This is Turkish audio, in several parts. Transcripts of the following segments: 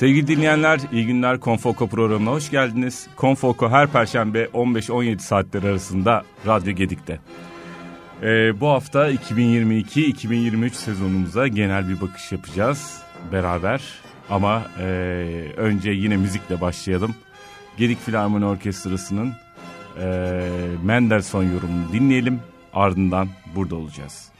Sevgili dinleyenler, iyi günler Konfoko programına hoş geldiniz. Konfoko her perşembe 15-17 saatler arasında Radyo Gedik'te. Ee, bu hafta 2022-2023 sezonumuza genel bir bakış yapacağız beraber. Ama e, önce yine müzikle başlayalım. Gedik Filarmoni Orkestrası'nın e, Mendelssohn yorumunu dinleyelim. Ardından burada olacağız.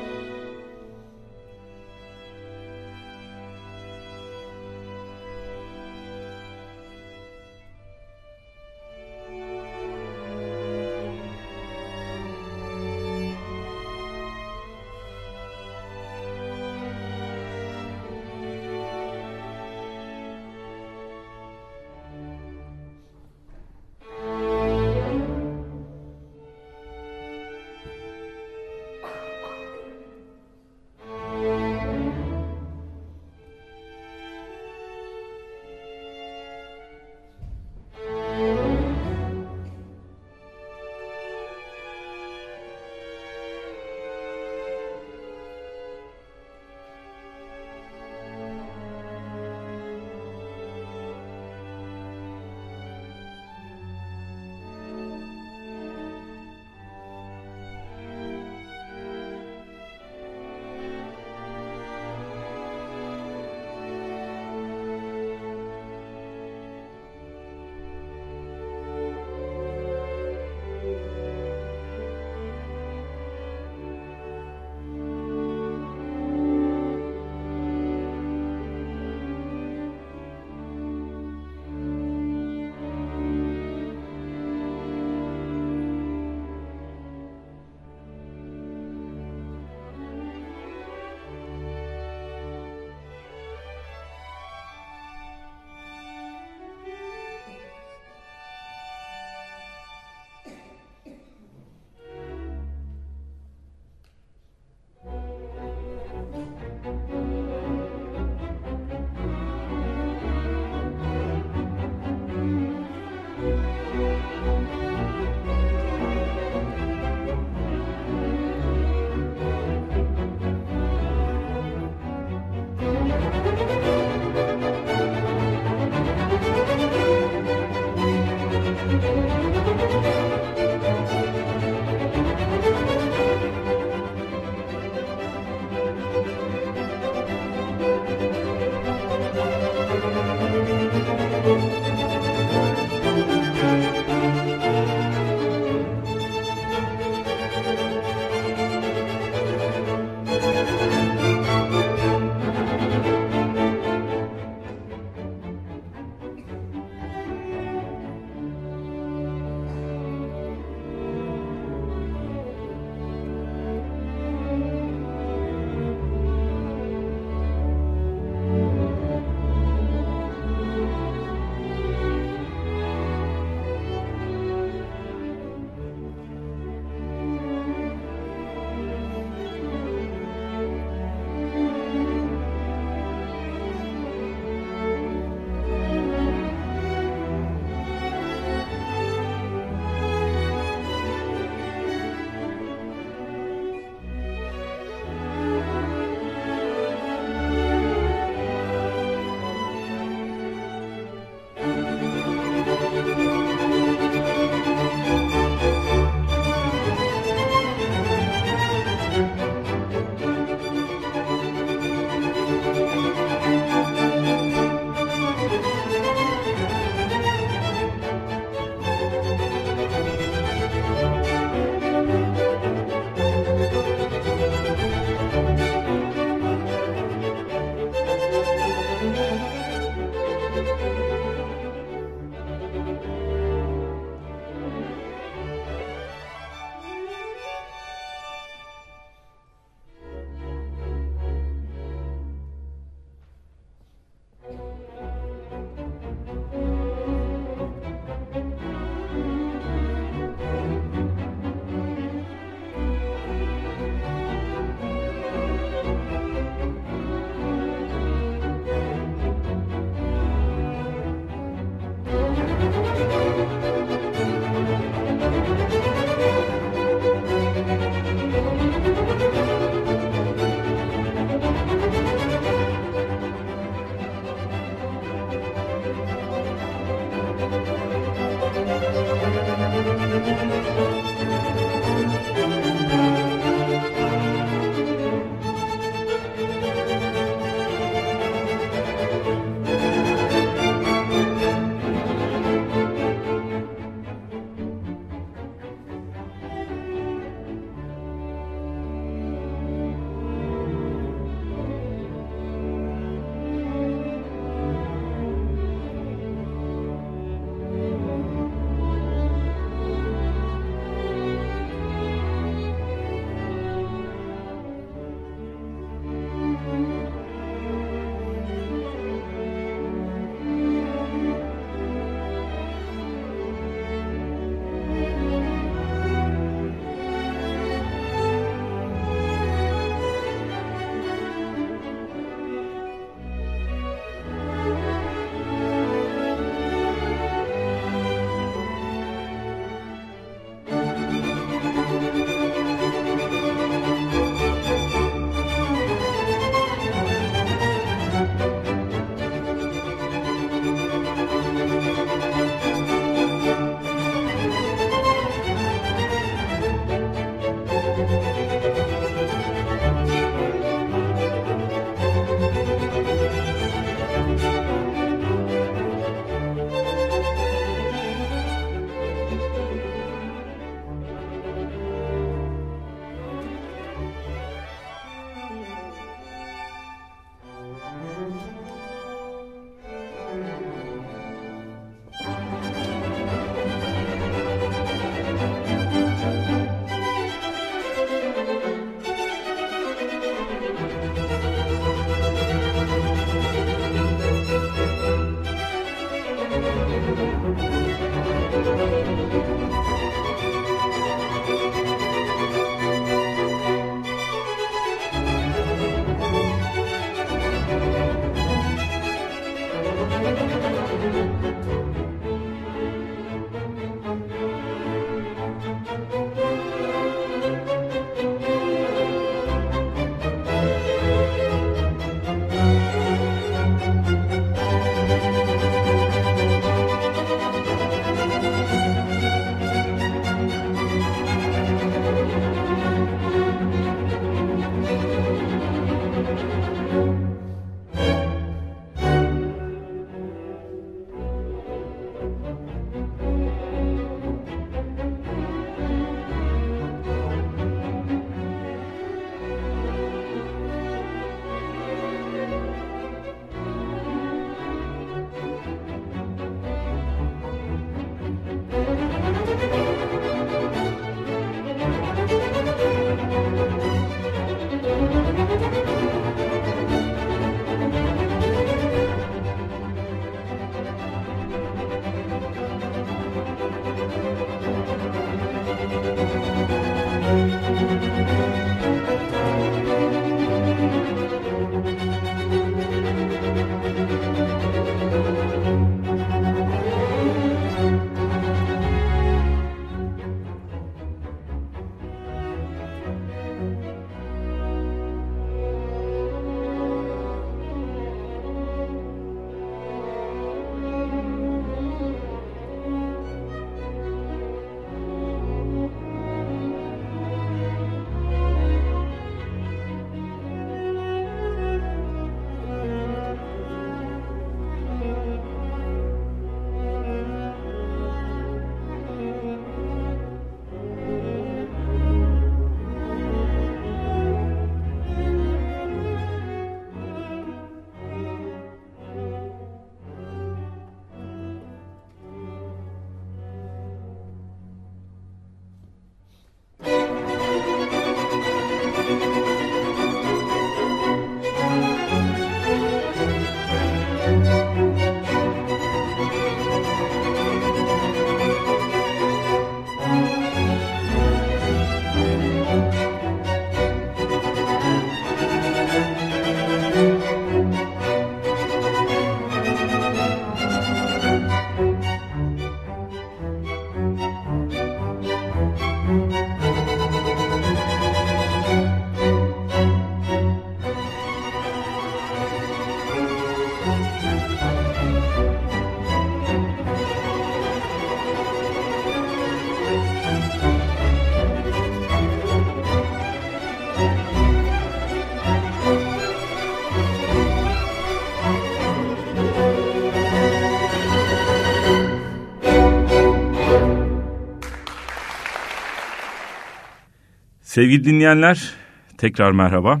Sevgili dinleyenler, tekrar merhaba.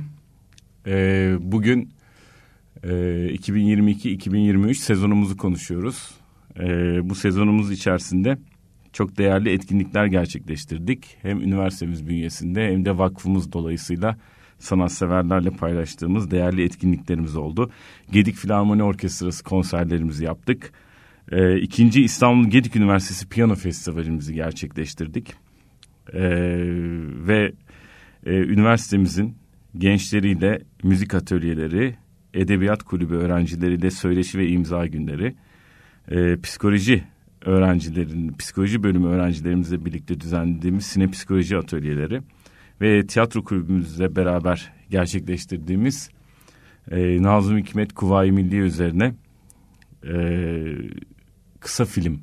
Ee, bugün e, 2022-2023 sezonumuzu konuşuyoruz. Ee, bu sezonumuz içerisinde çok değerli etkinlikler gerçekleştirdik. Hem üniversitemiz bünyesinde hem de vakfımız dolayısıyla sanatseverlerle paylaştığımız değerli etkinliklerimiz oldu. Gedik Filarmoni Orkestrası konserlerimizi yaptık. Ee, ikinci İstanbul Gedik Üniversitesi Piyano Festivalimizi gerçekleştirdik. Ee, ve e, üniversitemizin gençleriyle müzik atölyeleri, edebiyat kulübü öğrencileriyle söyleşi ve imza günleri, e, psikoloji öğrencilerin, psikoloji bölümü öğrencilerimizle birlikte düzenlediğimiz sine psikoloji atölyeleri ve tiyatro kulübümüzle beraber gerçekleştirdiğimiz e, Nazım Hikmet Kuvayi Milliye üzerine e, kısa film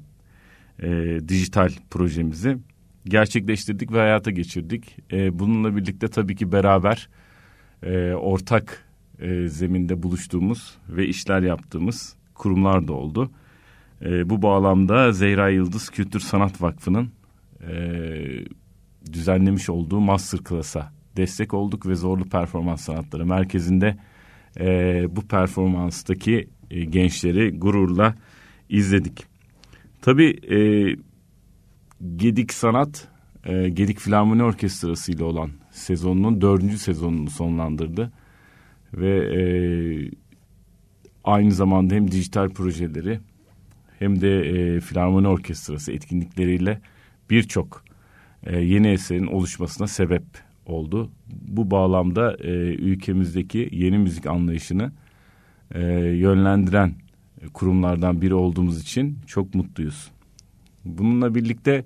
e, dijital projemizi gerçekleştirdik ve hayata geçirdik. E, bununla birlikte tabii ki beraber e, ortak e, zeminde buluştuğumuz ve işler yaptığımız kurumlar da oldu. E, bu bağlamda Zehra Yıldız Kültür Sanat Vakfı'nın e, düzenlemiş olduğu Master Class'a destek olduk ve Zorlu Performans Sanatları Merkezi'nde e, bu performanstaki e, gençleri gururla izledik. Tabii e, Gedik Sanat, e, Gedik Filarmoni Orkestrası ile olan sezonunun dördüncü sezonunu sonlandırdı. Ve e, aynı zamanda hem dijital projeleri hem de e, Filarmoni Orkestrası etkinlikleriyle birçok e, yeni eserin oluşmasına sebep oldu. Bu bağlamda e, ülkemizdeki yeni müzik anlayışını e, yönlendiren kurumlardan biri olduğumuz için çok mutluyuz. Bununla birlikte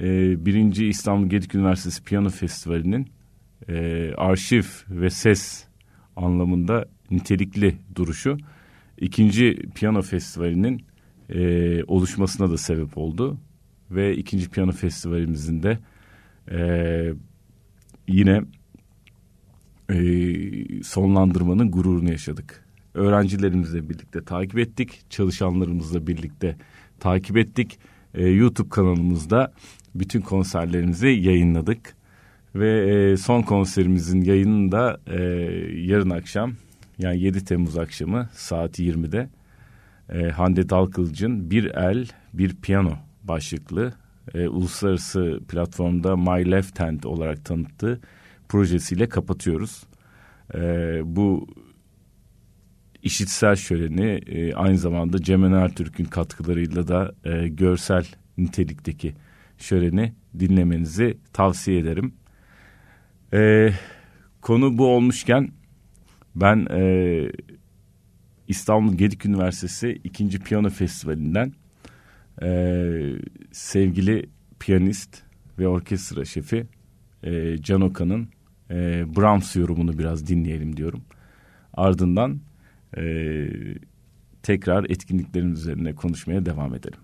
e, birinci İstanbul Gedik Üniversitesi Piyano Festivali'nin e, arşiv ve ses anlamında nitelikli duruşu ikinci piyano festivalinin e, oluşmasına da sebep oldu ve ikinci piyano festivalimizin de e, yine e, sonlandırmanın gururunu yaşadık. Öğrencilerimizle birlikte takip ettik, çalışanlarımızla birlikte takip ettik e, YouTube kanalımızda bütün konserlerimizi yayınladık. Ve e, son konserimizin yayını da e, yarın akşam yani 7 Temmuz akşamı saat 20'de e, Hande Dalkılıç'ın Bir El Bir Piyano başlıklı e, uluslararası platformda My Left Hand olarak tanıttığı projesiyle kapatıyoruz. E, bu işitsel şöleni e, aynı zamanda Cemal Ertürk'ün katkılarıyla da e, görsel nitelikteki şöleni dinlemenizi tavsiye ederim. Ee, konu bu olmuşken ben e, İstanbul Gedik Üniversitesi 2. Piyano Festivali'nden e, sevgili piyanist ve orkestra şefi e, Can Okan'ın e, Brahms yorumunu biraz dinleyelim diyorum. Ardından e, tekrar etkinliklerin üzerine konuşmaya devam edelim.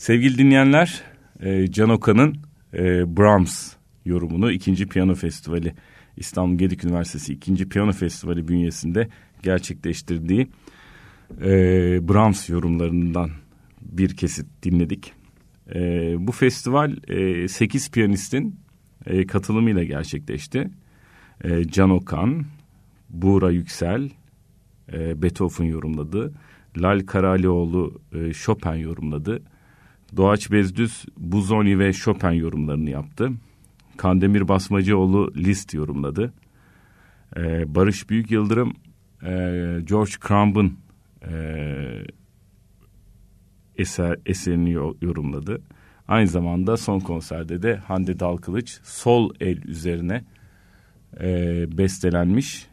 Sevgili dinleyenler, e, Can Okan'ın e, Brahms yorumunu ikinci Piyano Festivali İstanbul Gedik Üniversitesi ikinci Piyano Festivali bünyesinde gerçekleştirdiği e, Brahms yorumlarından bir kesit dinledik. E, bu festival e, 8 piyanistin e, katılımıyla gerçekleşti. E, Can Okan, Buğra Yüksel, e, Beethoven yorumladı. Lal Karalioğlu e, Chopin yorumladı. Doğaç Bezdüz, Buzoni ve Chopin yorumlarını yaptı. Kandemir Basmacıoğlu Liszt yorumladı. Ee, Barış Büyük Yıldırım e, George Crumb'ın e, eser, eserini yorumladı. Aynı zamanda son konserde de Hande Dalkılıç sol el üzerine e, bestelenmiş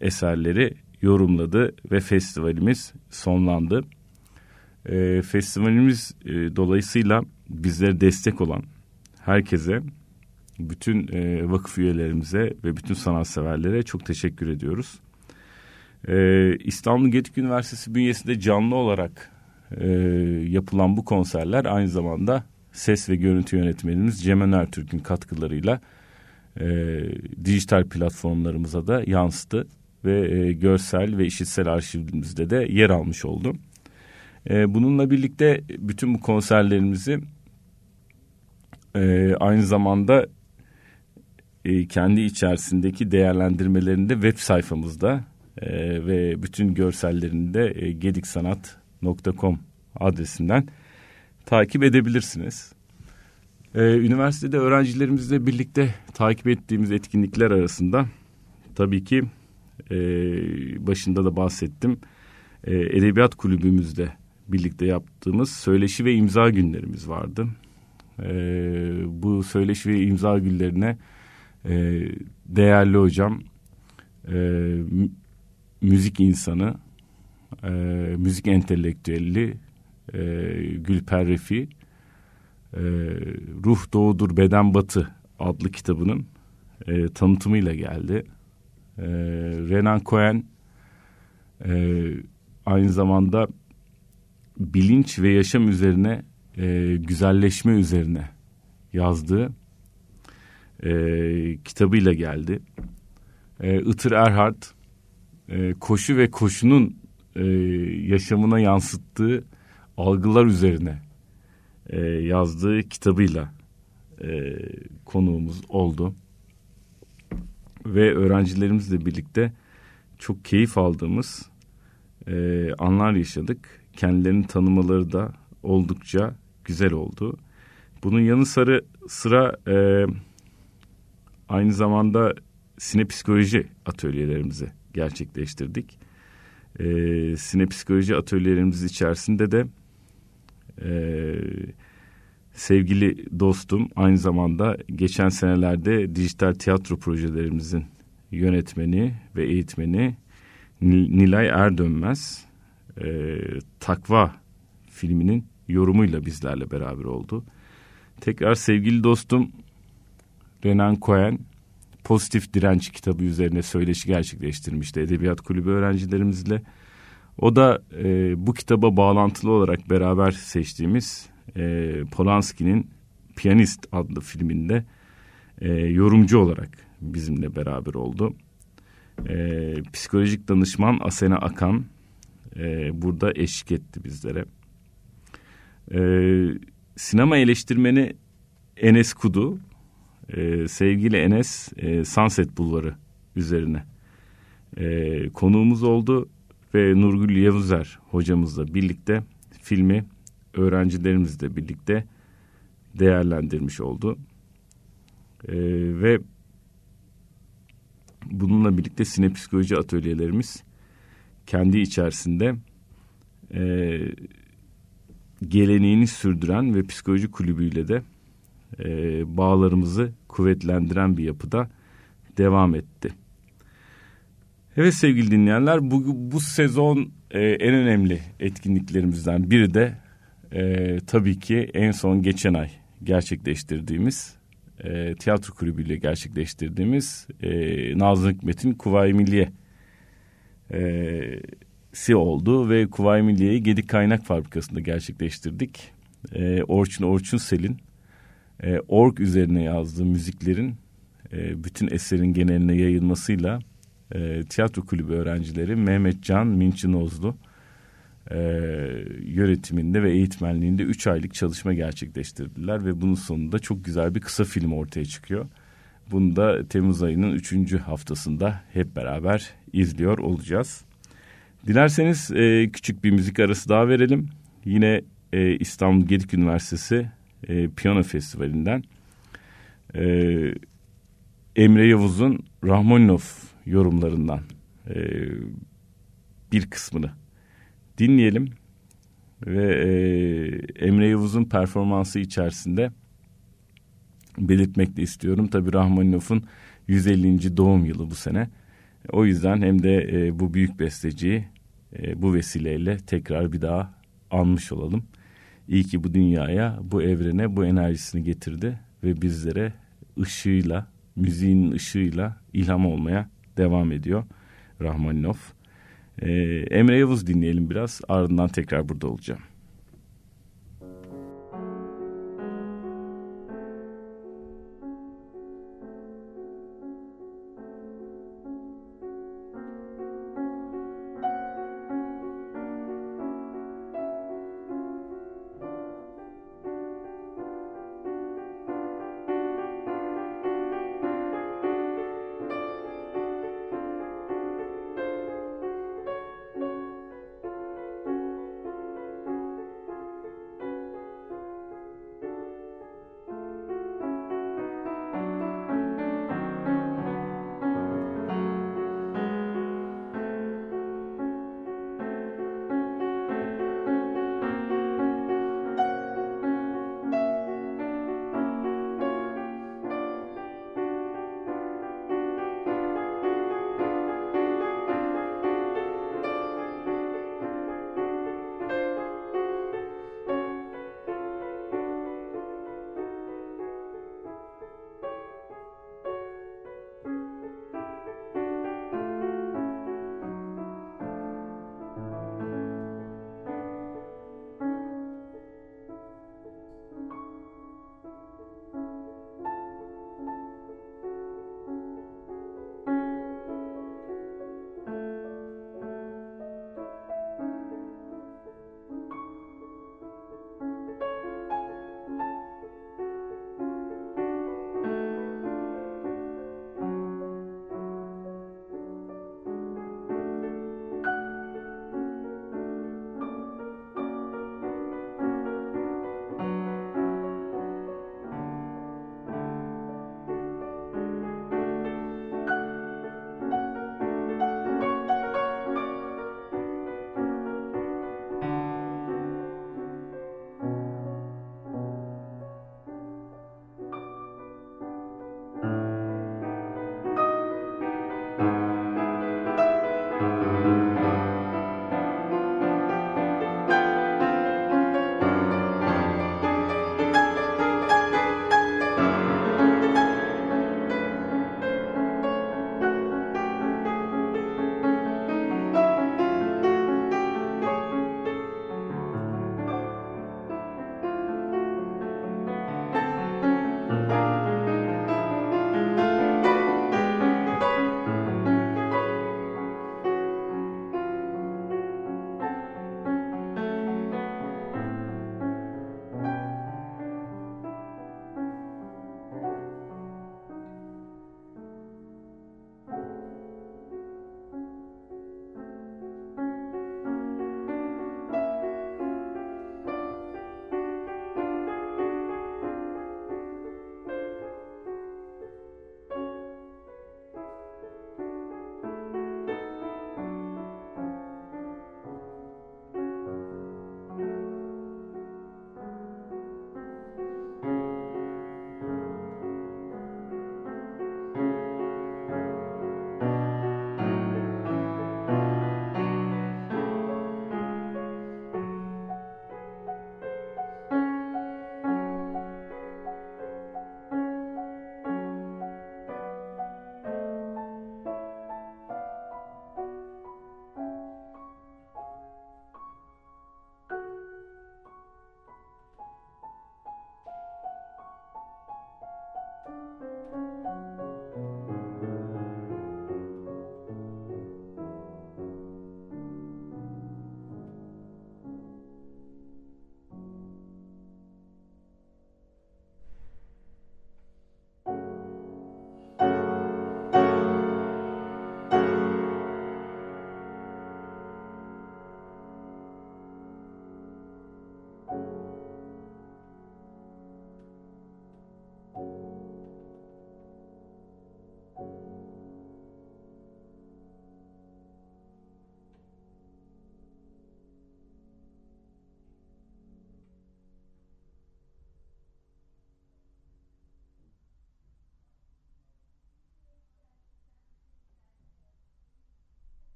eserleri yorumladı ve festivalimiz sonlandı. E, festivalimiz e, dolayısıyla bizlere destek olan herkese, bütün e, vakıf üyelerimize ve bütün sanatseverlere çok teşekkür ediyoruz. E, İstanbul Gedik Üniversitesi bünyesinde canlı olarak e, yapılan bu konserler aynı zamanda ses ve görüntü yönetmenimiz Cem Ertürk'ün katkılarıyla e, dijital platformlarımıza da yansıdı ve e, görsel ve işitsel arşivimizde de yer almış oldu. E, bununla birlikte bütün bu konserlerimizi e, aynı zamanda e, kendi içerisindeki değerlendirmelerinde web sayfamızda e, ve bütün görsellerinde e, gediksanat.com adresinden takip edebilirsiniz. Ee, üniversitede öğrencilerimizle birlikte takip ettiğimiz etkinlikler arasında tabii ki başında da bahsettim. Edebiyat kulübümüzde birlikte yaptığımız söyleşi ve imza günlerimiz vardı. E, bu söyleşi ve imza günlerine e, değerli hocam, e, müzik insanı, e, müzik entelektüelli e, Gülper Refi, e, Ruh Doğudur Beden Batı adlı kitabının e, tanıtımıyla geldi. E, Renan Cohen e, aynı zamanda bilinç ve yaşam üzerine e, güzelleşme üzerine yazdığı e, kitabıyla geldi. E, Itır Erhard e, koşu ve koşunun e, yaşamına yansıttığı algılar üzerine e, yazdığı kitabıyla e, konuğumuz oldu. Ve öğrencilerimizle birlikte çok keyif aldığımız e, anlar yaşadık. Kendilerini tanımaları da oldukça güzel oldu. Bunun yanı sıra, sıra e, aynı zamanda sinepsikoloji atölyelerimizi gerçekleştirdik. E, sinepsikoloji atölyelerimiz içerisinde de e, sevgili dostum aynı zamanda geçen senelerde dijital tiyatro projelerimizin yönetmeni ve eğitmeni Nilay Erdönmez e, Takva filminin yorumuyla bizlerle beraber oldu. Tekrar sevgili dostum Renan Cohen Pozitif Direnç kitabı üzerine söyleşi gerçekleştirmişti Edebiyat Kulübü öğrencilerimizle. O da e, bu kitaba bağlantılı olarak beraber seçtiğimiz e, Polanski'nin Piyanist adlı filminde e, yorumcu olarak bizimle beraber oldu. E, psikolojik danışman Asena Akan e, burada eşlik etti bizlere. E, sinema eleştirmeni Enes Kudu, e, sevgili Enes e, Sunset Bulvarı üzerine e, konuğumuz oldu ve Nurgül Yavuzer hocamızla birlikte filmi öğrencilerimizle birlikte değerlendirmiş oldu. Ee, ve bununla birlikte sinepsikoloji atölyelerimiz kendi içerisinde e, geleneğini sürdüren ve psikoloji kulübüyle de e, bağlarımızı kuvvetlendiren bir yapıda devam etti. Evet sevgili dinleyenler bu, bu sezon e, en önemli etkinliklerimizden biri de e, tabii ki en son geçen ay gerçekleştirdiğimiz e, tiyatro kulübüyle gerçekleştirdiğimiz e, Nazım Hikmet'in Kuvayi Milliye e, si oldu ve Kuvayi Milliye'yi Gedik Kaynak Fabrikası'nda gerçekleştirdik. e, Orçun Orçunsel'in e, org üzerine yazdığı müziklerin e, bütün eserin geneline yayılmasıyla e, tiyatro kulübü öğrencileri Mehmet Can Minçinozlu e, yönetiminde ve eğitmenliğinde 3 aylık çalışma gerçekleştirdiler ve bunun sonunda çok güzel bir kısa film ortaya çıkıyor. Bunu da Temmuz ayının 3. haftasında hep beraber izliyor olacağız. Dilerseniz e, küçük bir müzik arası daha verelim. Yine e, İstanbul Gedik Üniversitesi e, Piyano Festivali'nden e, Emre Yavuz'un Rahmaninov yorumlarından e, bir kısmını dinleyelim ve e, Emre Yavuz'un performansı içerisinde belirtmek de istiyorum. Tabii Rahmaninov'un 150. doğum yılı bu sene. O yüzden hem de e, bu büyük besteciyi e, bu vesileyle tekrar bir daha anmış olalım. İyi ki bu dünyaya, bu evrene bu enerjisini getirdi ve bizlere ışığıyla, müziğin ışığıyla ilham olmaya devam ediyor Rahmaninov. Ee, Emre Yavuz dinleyelim biraz ardından tekrar burada olacağım.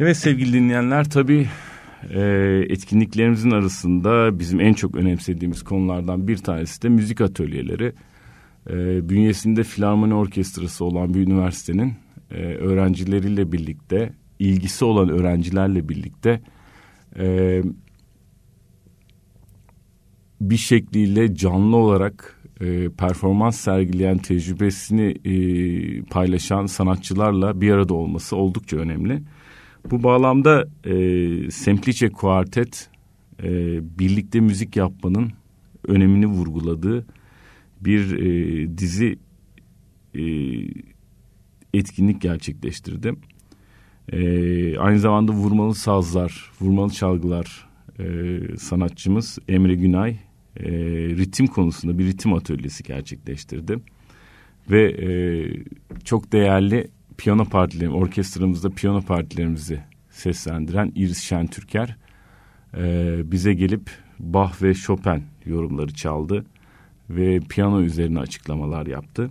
Evet sevgili dinleyenler tabii e, etkinliklerimizin arasında bizim en çok önemsediğimiz konulardan bir tanesi de müzik atölyeleri. E, bünyesinde filarmoni orkestrası olan bir üniversitenin e, öğrencileriyle birlikte, ilgisi olan öğrencilerle birlikte e, bir şekliyle canlı olarak e, performans sergileyen tecrübesini e, paylaşan sanatçılarla bir arada olması oldukça önemli. Bu bağlamda e, Semplice Quartet e, birlikte müzik yapmanın önemini vurguladığı bir e, dizi e, etkinlik gerçekleştirdim. E, aynı zamanda vurmalı sazlar, vurmalı çalgılar e, sanatçımız Emre Günay e, ritim konusunda bir ritim atölyesi gerçekleştirdi. Ve e, çok değerli piyano partilerimiz, orkestramızda piyano partilerimizi seslendiren Iris Şentürker e, bize gelip Bach ve Chopin yorumları çaldı ve piyano üzerine açıklamalar yaptı.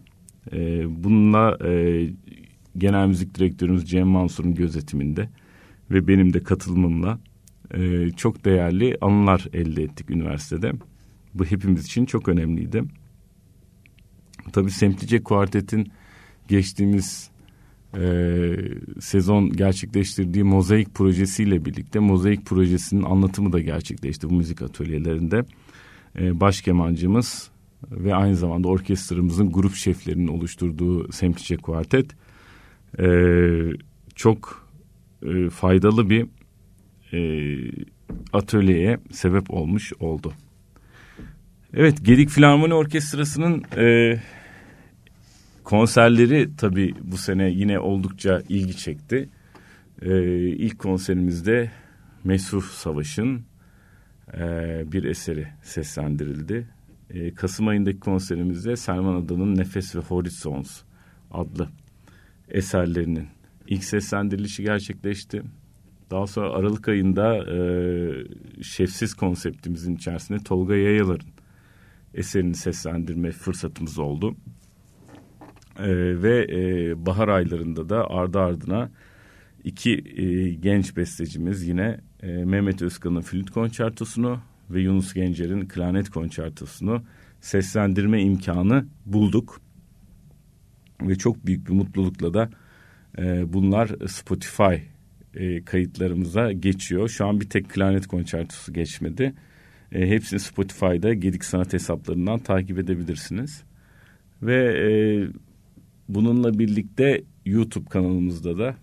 E, bununla e, genel müzik direktörümüz Cem Mansur'un gözetiminde ve benim de katılımımla e, çok değerli anılar elde ettik üniversitede. Bu hepimiz için çok önemliydi. Tabii Semplice Kuartet'in geçtiğimiz e, sezon gerçekleştirdiği Mozaik projesiyle birlikte Mozaik projesinin anlatımı da gerçekleşti bu müzik atölyelerinde. E, baş kemancımız ve aynı zamanda orkestramızın grup şeflerinin oluşturduğu Semplice Kuartet e, çok e, faydalı bir e, atölyeye sebep olmuş oldu. Evet Gedik Filarmoni Orkestrası'nın e, konserleri tabii bu sene yine oldukça ilgi çekti. E, ilk konserimizde Mesuf Savaş'ın e, bir eseri seslendirildi. E, Kasım ayındaki konserimizde Selman Adan'ın Nefes ve Horizons adlı eserlerinin ilk seslendirilişi gerçekleşti. Daha sonra Aralık ayında e, Şefsiz konseptimizin içerisinde Tolga Yayalar'ın eserini seslendirme fırsatımız oldu. E, ve e, bahar aylarında da ardı ardına iki e, genç bestecimiz yine e, Mehmet Özkan'ın flüt konçertosunu ve Yunus Gencer'in klarnet konçertosunu seslendirme imkanı bulduk. Ve çok büyük bir mutlulukla da e, bunlar Spotify e, kayıtlarımıza geçiyor. Şu an bir tek klarnet konçertosu geçmedi. E, hepsini Spotify'da Gedik Sanat hesaplarından takip edebilirsiniz. Ve e, bununla birlikte YouTube kanalımızda da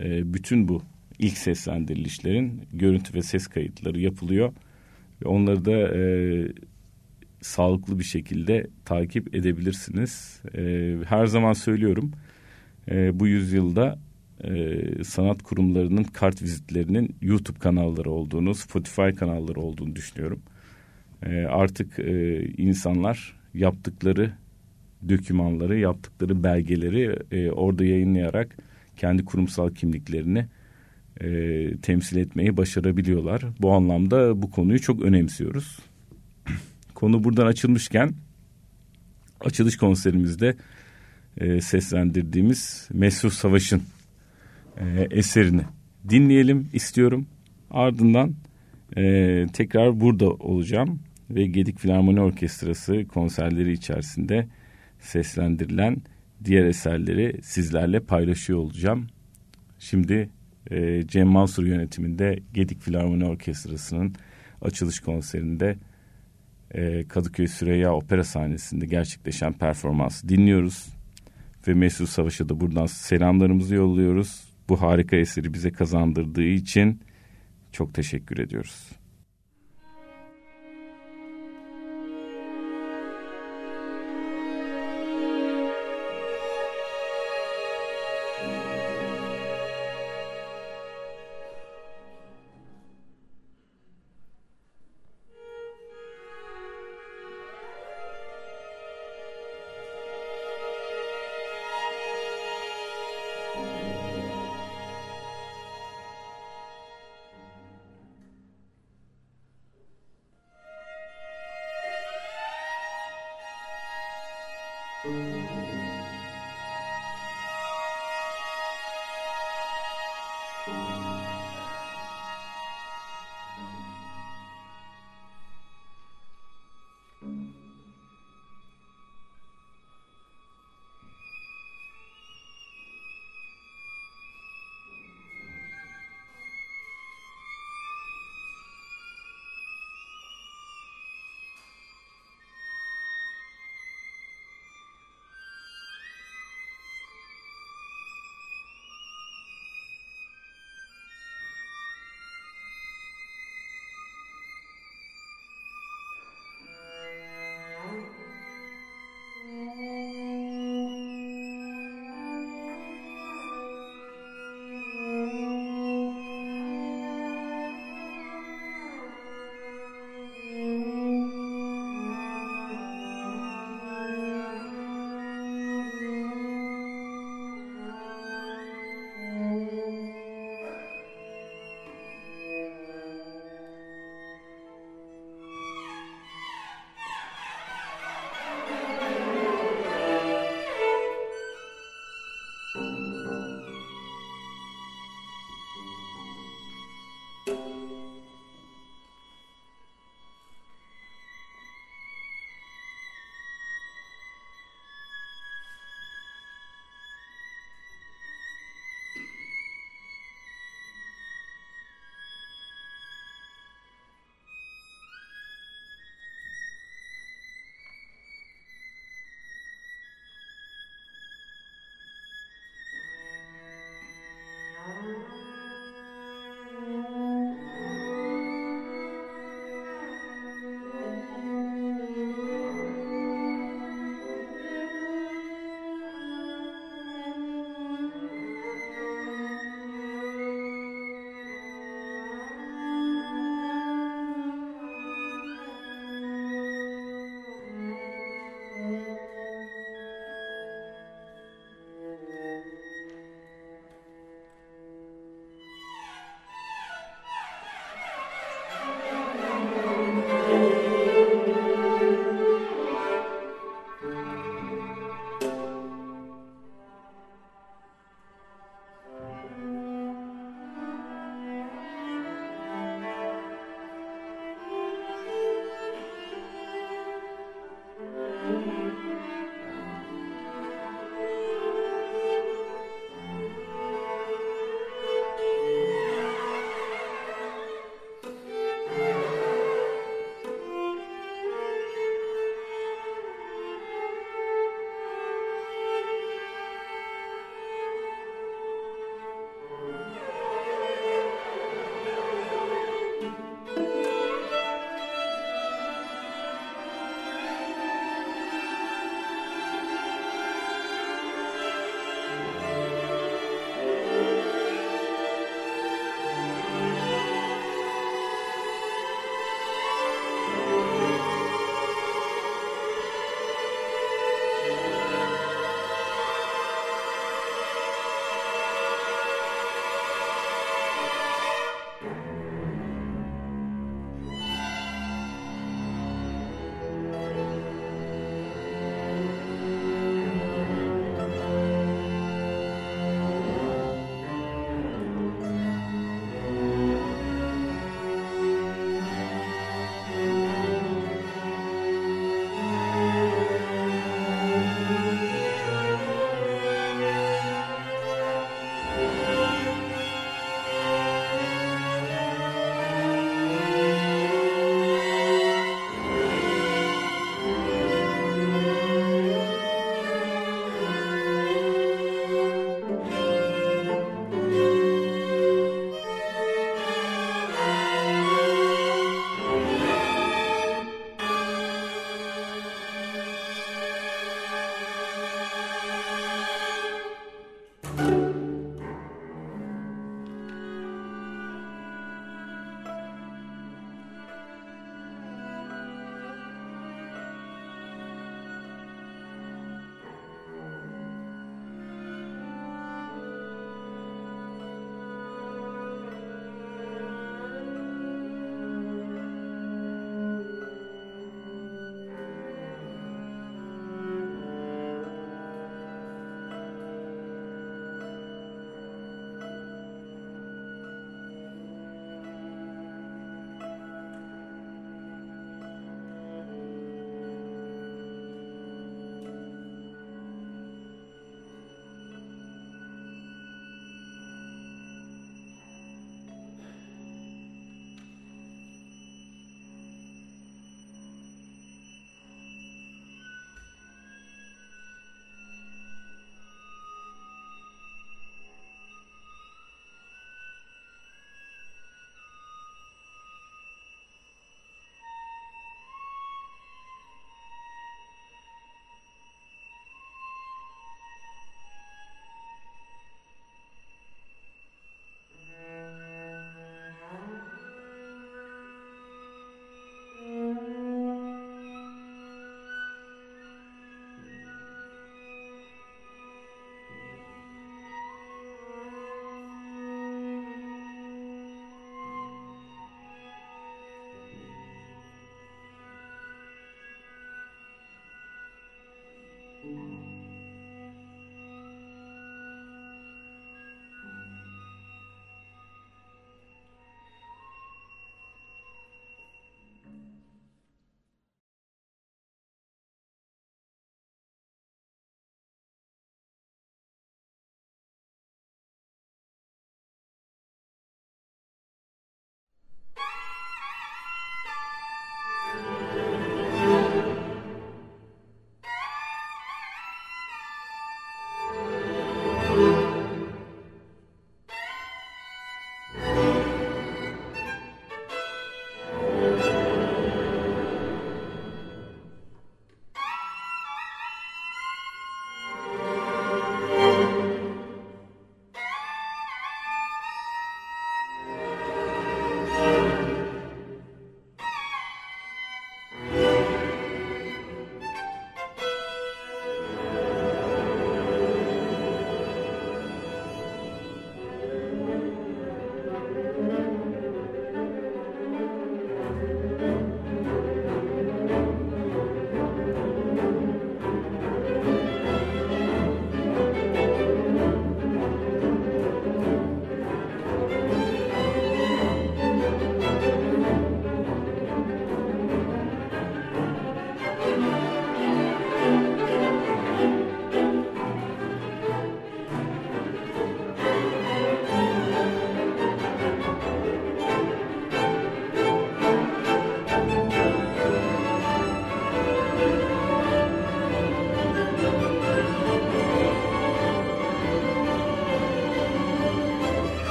e, bütün bu ilk seslendirilişlerin görüntü ve ses kayıtları yapılıyor. Onları da e, sağlıklı bir şekilde takip edebilirsiniz. E, her zaman söylüyorum e, bu yüzyılda e, sanat kurumlarının kart vizitlerinin YouTube kanalları olduğunu, Spotify kanalları olduğunu düşünüyorum. E, artık e, insanlar yaptıkları dokümanları, yaptıkları belgeleri e, orada yayınlayarak kendi kurumsal kimliklerini e, temsil etmeyi başarabiliyorlar. Bu anlamda bu konuyu çok önemsiyoruz. Konu buradan açılmışken açılış konserimizde e, seslendirdiğimiz Mesut Savaş'ın e, eserini dinleyelim istiyorum. Ardından e, tekrar burada olacağım ve Gedik Filarmoni Orkestrası konserleri içerisinde seslendirilen diğer eserleri sizlerle paylaşıyor olacağım. Şimdi e, Cem Mansur yönetiminde Gedik Filarmoni Orkestrası'nın açılış konserinde e, Kadıköy Süreyya Opera sahnesinde gerçekleşen performans dinliyoruz. Ve Mesut Savaş'a da buradan selamlarımızı yolluyoruz bu harika eseri bize kazandırdığı için çok teşekkür ediyoruz.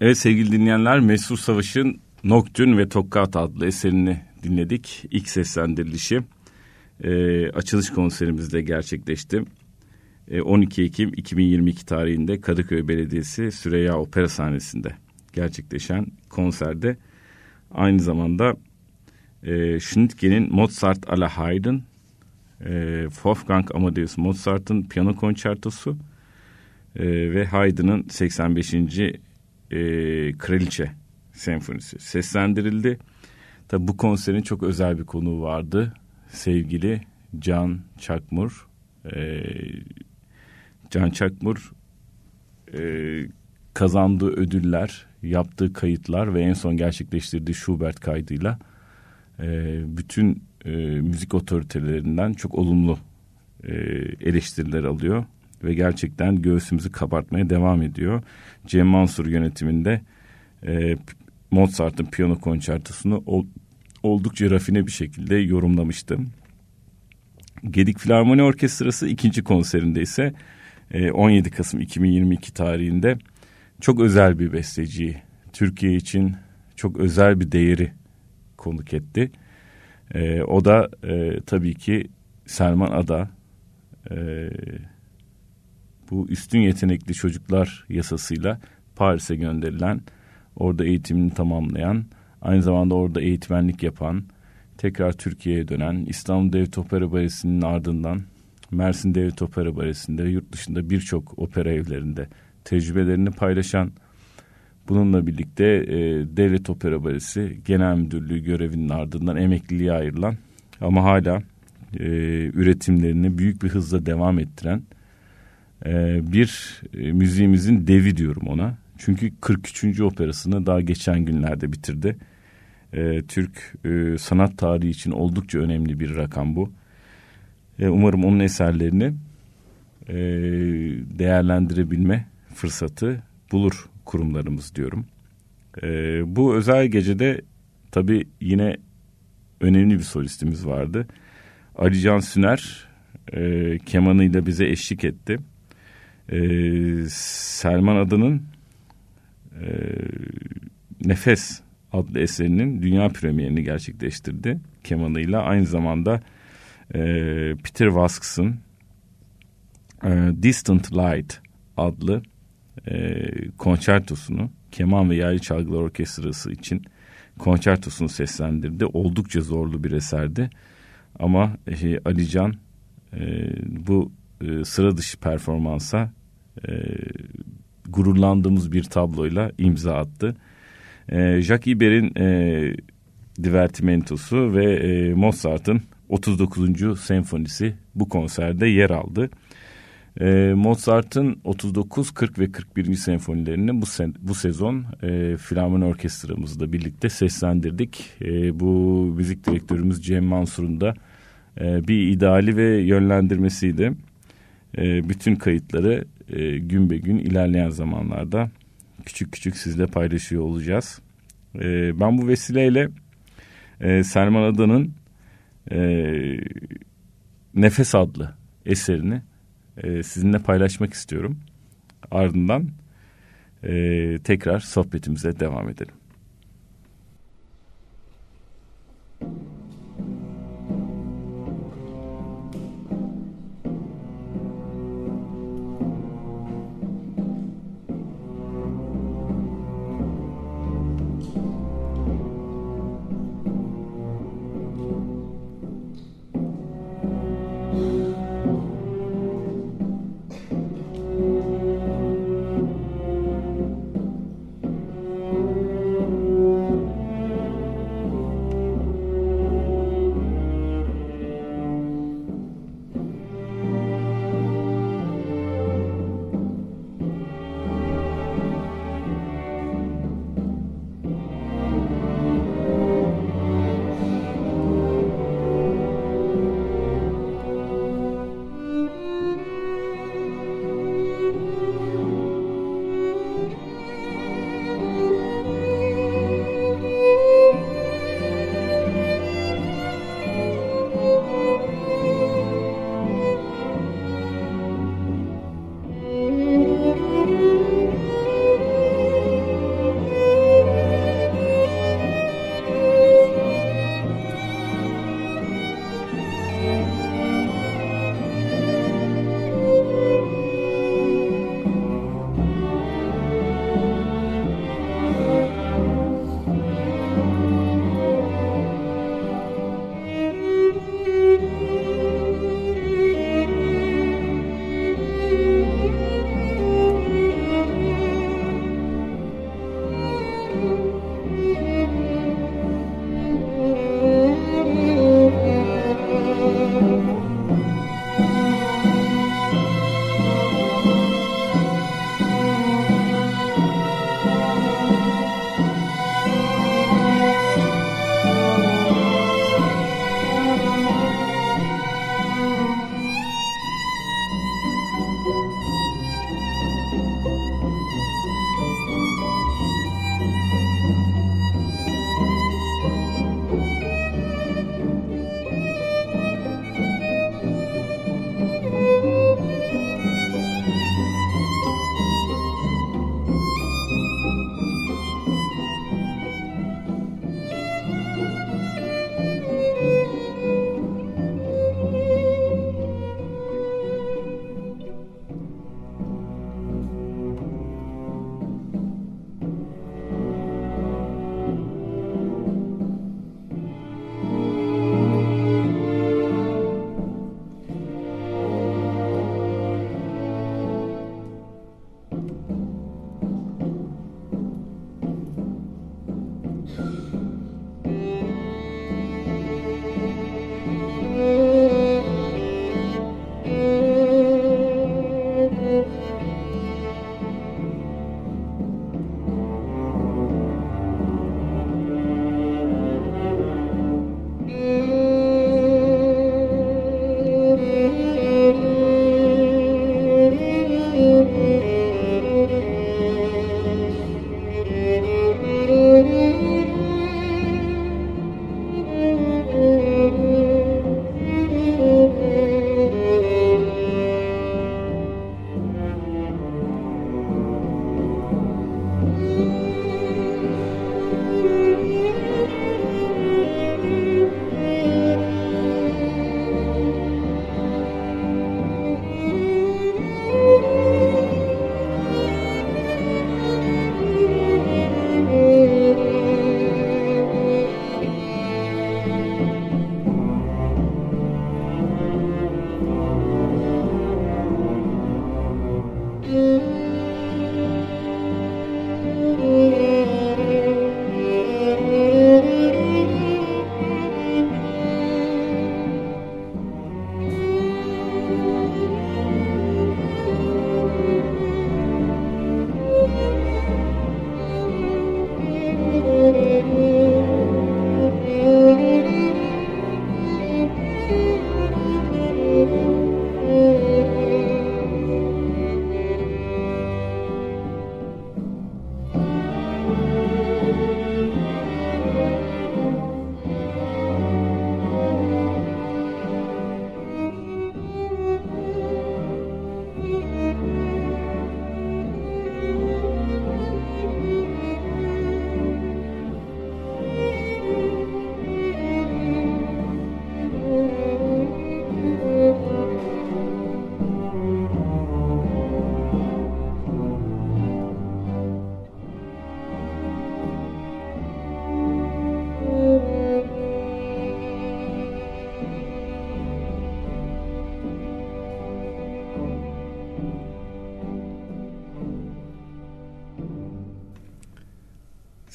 Evet sevgili dinleyenler Mesut Savaş'ın Noktün ve Tokkat adlı eserini dinledik. İlk seslendirilişi e, açılış konserimizde gerçekleşti. E, 12 Ekim 2022 tarihinde Kadıköy Belediyesi Süreyya Opera sahnesinde gerçekleşen konserde aynı zamanda e, Schnittke'nin Mozart à la Haydn, e, Wolfgang Amadeus Mozart'ın piyano konçertosu e, ve Haydn'ın 85 e, Kraliçe Senfonisi seslendirildi. Tabi bu konserin çok özel bir konuğu vardı. Sevgili Can Çakmur. E, Can Çakmur e, kazandığı ödüller, yaptığı kayıtlar ve en son gerçekleştirdiği Schubert kaydıyla e, bütün e, müzik otoritelerinden çok olumlu e, eleştiriler alıyor ve gerçekten göğsümüzü kabartmaya devam ediyor. Cem Mansur yönetiminde e, Mozart'ın piyano konçertosunu ol, oldukça rafine bir şekilde yorumlamıştım. Gedik Filarmoni Orkestrası ikinci konserinde ise e, 17 Kasım 2022 tarihinde çok özel bir besteciyi Türkiye için çok özel bir değeri konuk etti. E, o da e, tabii ki Selman Ada. E, bu üstün yetenekli çocuklar yasasıyla Paris'e gönderilen, orada eğitimini tamamlayan, aynı zamanda orada eğitmenlik yapan, tekrar Türkiye'ye dönen, İstanbul Devlet Opera Balesi'nin ardından Mersin Devlet Opera Balesi'nde yurt dışında birçok opera evlerinde tecrübelerini paylaşan, bununla birlikte e, Devlet Opera Balesi Genel Müdürlüğü görevinin ardından emekliliğe ayrılan ama hala e, üretimlerini büyük bir hızla devam ettiren bir e, müziğimizin devi diyorum ona. Çünkü 43. operasını daha geçen günlerde bitirdi. Ee, Türk e, sanat tarihi için oldukça önemli bir rakam bu. Ee, umarım onun eserlerini e, değerlendirebilme fırsatı bulur kurumlarımız diyorum. bu özel gecede tabii yine önemli bir solistimiz vardı. Ali Can Süner kemanıyla bize eşlik etti e, Selman Adan'ın e, Nefes adlı eserinin dünya premierini gerçekleştirdi kemanıyla. Aynı zamanda e, Peter Vasks'ın e, Distant Light adlı e, konçertosunu keman ve yaylı çalgılar orkestrası için konçertosunu seslendirdi. Oldukça zorlu bir eserdi. Ama e, Ali Can e, bu e, sıra dışı performansa e, gururlandığımız bir tabloyla imza attı. E, Jacques Iber'in e, Divertimentosu ve e, Mozart'ın 39. senfonisi bu konserde yer aldı. E, Mozart'ın 39, 40 ve 41. senfonilerini bu, sen, bu sezon e, Filarmoni Orkestramızla birlikte seslendirdik. E, bu müzik direktörümüz Cem Mansur'un da e, bir ideali ve yönlendirmesiydi. E, bütün kayıtları e, gün be gün ilerleyen zamanlarda küçük küçük sizle paylaşıyor olacağız. E, ben bu vesileyle e, Selman Adan'ın e, Nefes adlı eserini e, sizinle paylaşmak istiyorum. Ardından e, tekrar sohbetimize devam edelim.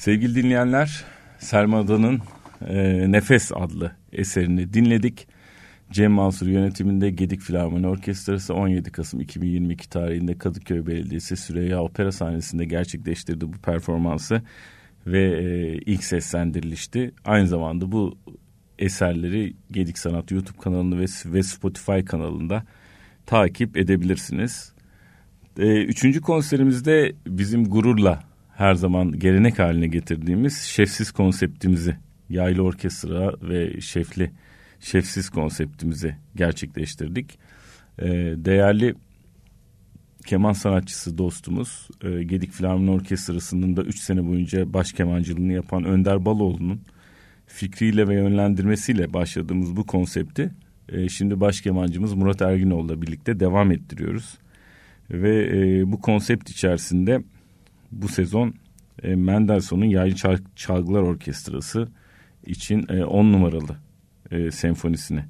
Sevgili dinleyenler, Selma Adan'ın e, Nefes adlı eserini dinledik. Cem Mansur yönetiminde Gedik Filarmoni Orkestrası 17 Kasım 2022 tarihinde Kadıköy Belediyesi Süreyya Opera sahnesinde gerçekleştirdi bu performansı ve e, ilk seslendirilişti. Aynı zamanda bu eserleri Gedik Sanat YouTube kanalında ve, ve Spotify kanalında takip edebilirsiniz. E, üçüncü konserimizde bizim gururla her zaman gelenek haline getirdiğimiz şefsiz konseptimizi yaylı orkestra ve şefli şefsiz konseptimizi gerçekleştirdik. Ee, değerli keman sanatçısı dostumuz e, Gedik Filarmoni Orkestrası'nın da 3 sene boyunca baş kemancılığını yapan Önder Baloğlu'nun fikriyle ve yönlendirmesiyle başladığımız bu konsepti e, şimdi baş kemancımız Murat Erginoğlu'la birlikte devam ettiriyoruz. Ve e, bu konsept içerisinde bu sezon e, Mendelssohn'un Yaylı Çalgılar Orkestrası için 10 e, numaralı e, senfonisini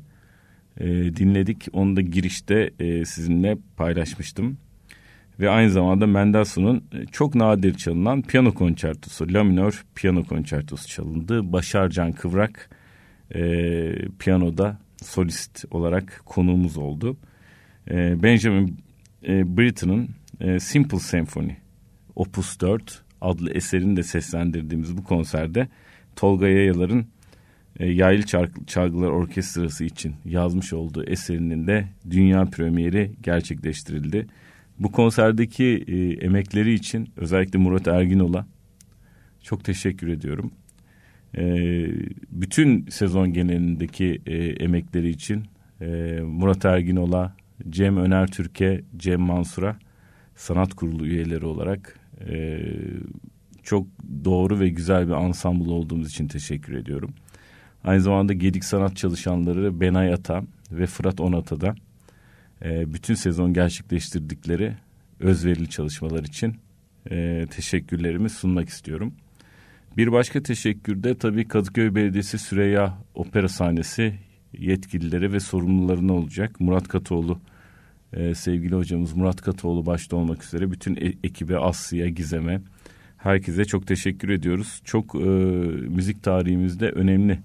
e, dinledik. Onu da girişte e, sizinle paylaşmıştım. Ve aynı zamanda Mendelssohn'un e, çok nadir çalınan piyano konçertosu, La minör piyano konçertosu çalındı. Başar Can Kıvrak e, piyanoda solist olarak konuğumuz oldu. E, Benjamin e, Britten'ın e, Simple Symphony Opus 4 adlı eserini de seslendirdiğimiz bu konserde Tolga Yayalar'ın e, Yaylı Çalgılar Orkestrası için yazmış olduğu eserinin de dünya premieri gerçekleştirildi. Bu konserdeki e, emekleri için özellikle Murat Erginol'a çok teşekkür ediyorum. E, bütün sezon genelindeki e, emekleri için e, Murat Erginol'a, Cem Öner Türkiye, Cem Mansur'a sanat kurulu üyeleri olarak e, çok doğru ve güzel bir ansambl olduğumuz için teşekkür ediyorum. Aynı zamanda Gedik Sanat çalışanları Benay Ata ve Fırat Onat'a da e, bütün sezon gerçekleştirdikleri özverili çalışmalar için e, teşekkürlerimi sunmak istiyorum. Bir başka teşekkür de tabii Kadıköy Belediyesi Süreyya Opera sahnesi yetkilileri ve sorumlularına olacak. Murat Katoğlu e, sevgili hocamız Murat Katoğlu başta olmak üzere bütün e- ekibe Aslı'ya, Gizem'e herkese çok teşekkür ediyoruz. Çok e, müzik tarihimizde önemli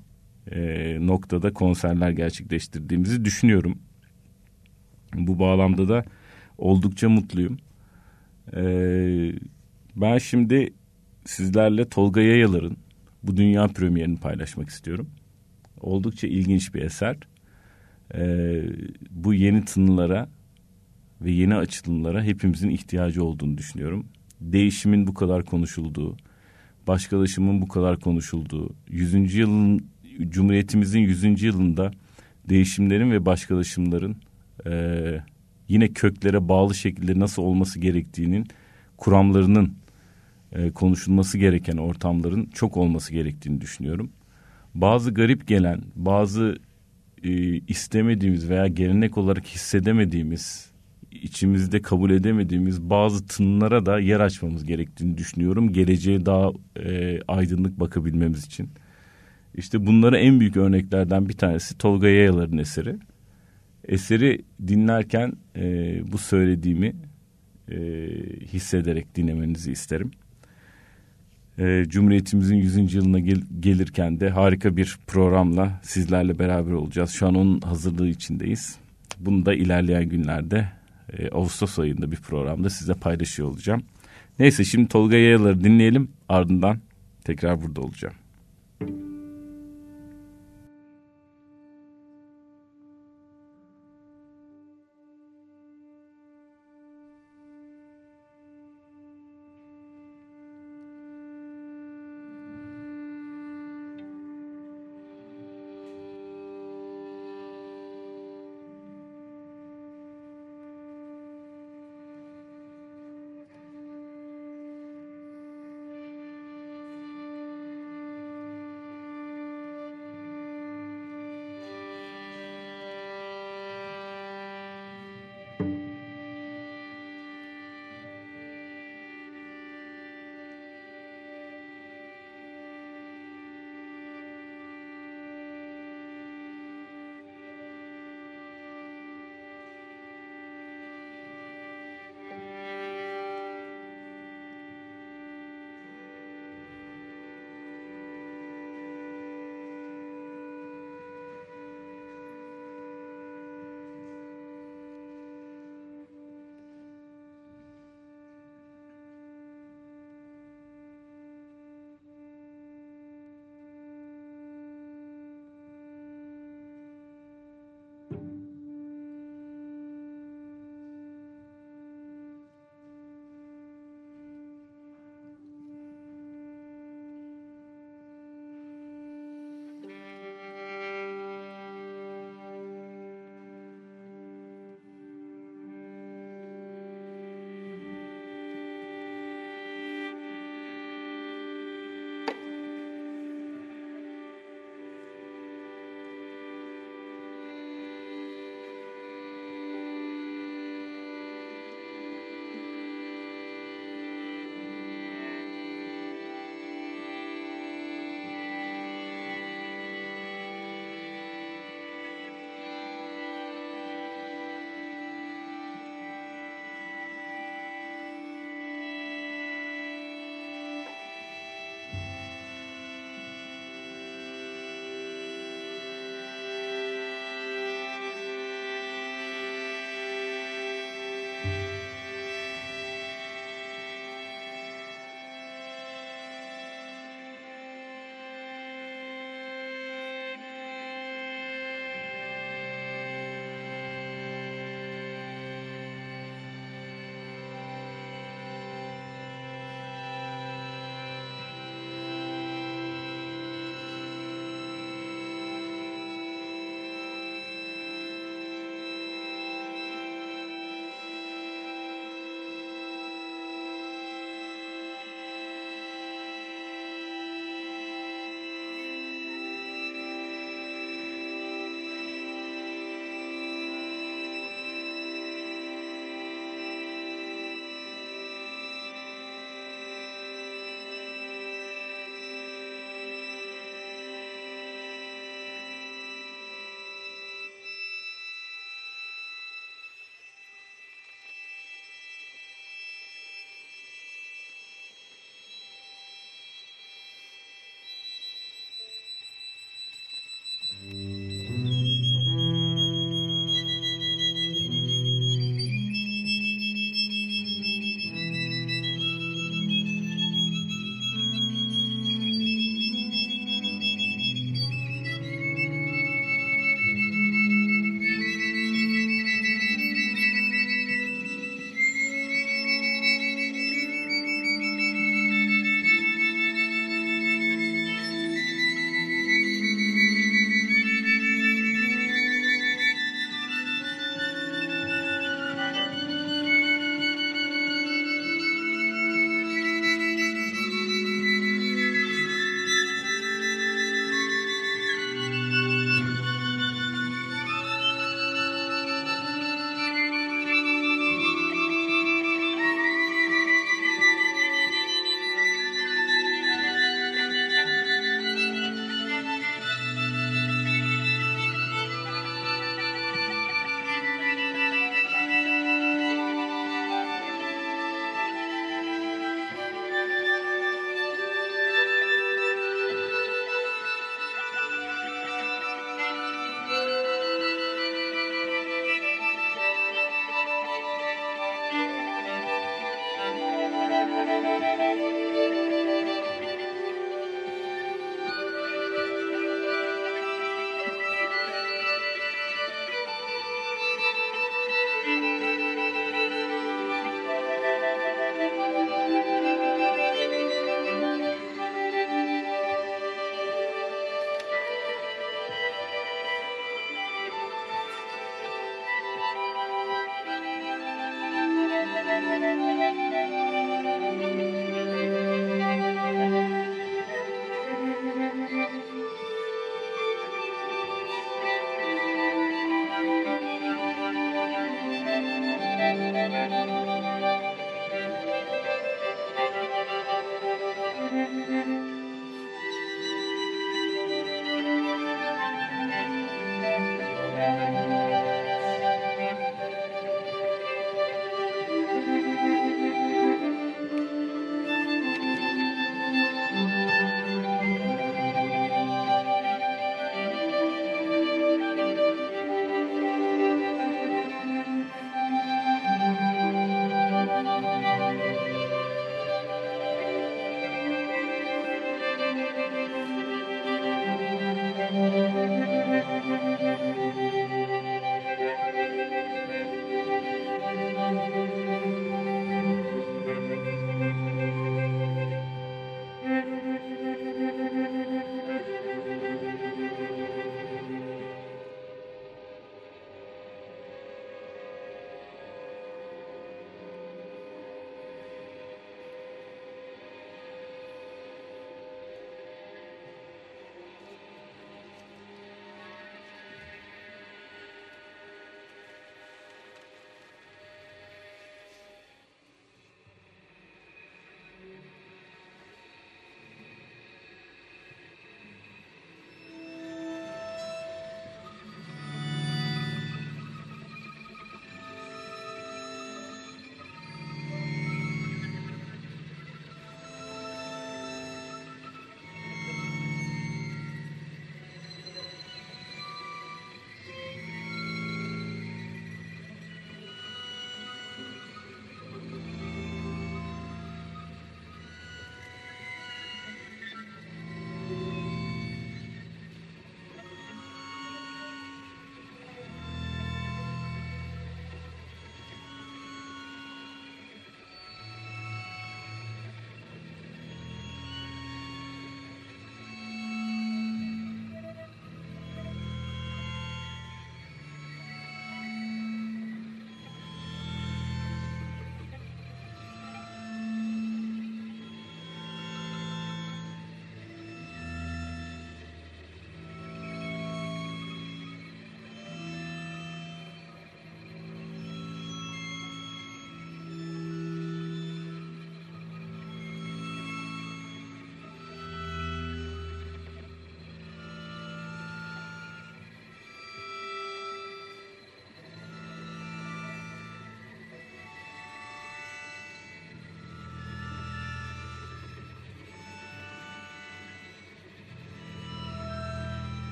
e, noktada konserler gerçekleştirdiğimizi düşünüyorum. Bu bağlamda da oldukça mutluyum. E, ben şimdi sizlerle Tolga Yayalar'ın bu dünya premierini paylaşmak istiyorum. Oldukça ilginç bir eser. E, bu yeni tınılara ve yeni açılımlara hepimizin ihtiyacı olduğunu düşünüyorum. Değişimin bu kadar konuşulduğu, başkalaşımın bu kadar konuşulduğu, 100. yılın Cumhuriyetimizin 100. yılında değişimlerin ve başkalaşımların e, yine köklere bağlı şekilde nasıl olması gerektiğinin kuramlarının e, konuşulması gereken ortamların çok olması gerektiğini düşünüyorum. Bazı garip gelen, bazı e, istemediğimiz veya gelenek olarak hissedemediğimiz, içimizde kabul edemediğimiz bazı tınlara da yer açmamız gerektiğini düşünüyorum. Geleceğe daha e, aydınlık bakabilmemiz için. İşte bunlara en büyük örneklerden bir tanesi Tolga Yayalar'ın eseri. Eseri dinlerken e, bu söylediğimi e, hissederek dinlemenizi isterim. E, Cumhuriyetimizin 100. yılına gel, gelirken de harika bir programla sizlerle beraber olacağız. Şu an onun hazırlığı içindeyiz. Bunu da ilerleyen günlerde e, Ağustos ayında bir programda size paylaşıyor olacağım. Neyse şimdi Tolga Yayalar'ı dinleyelim ardından tekrar burada olacağım.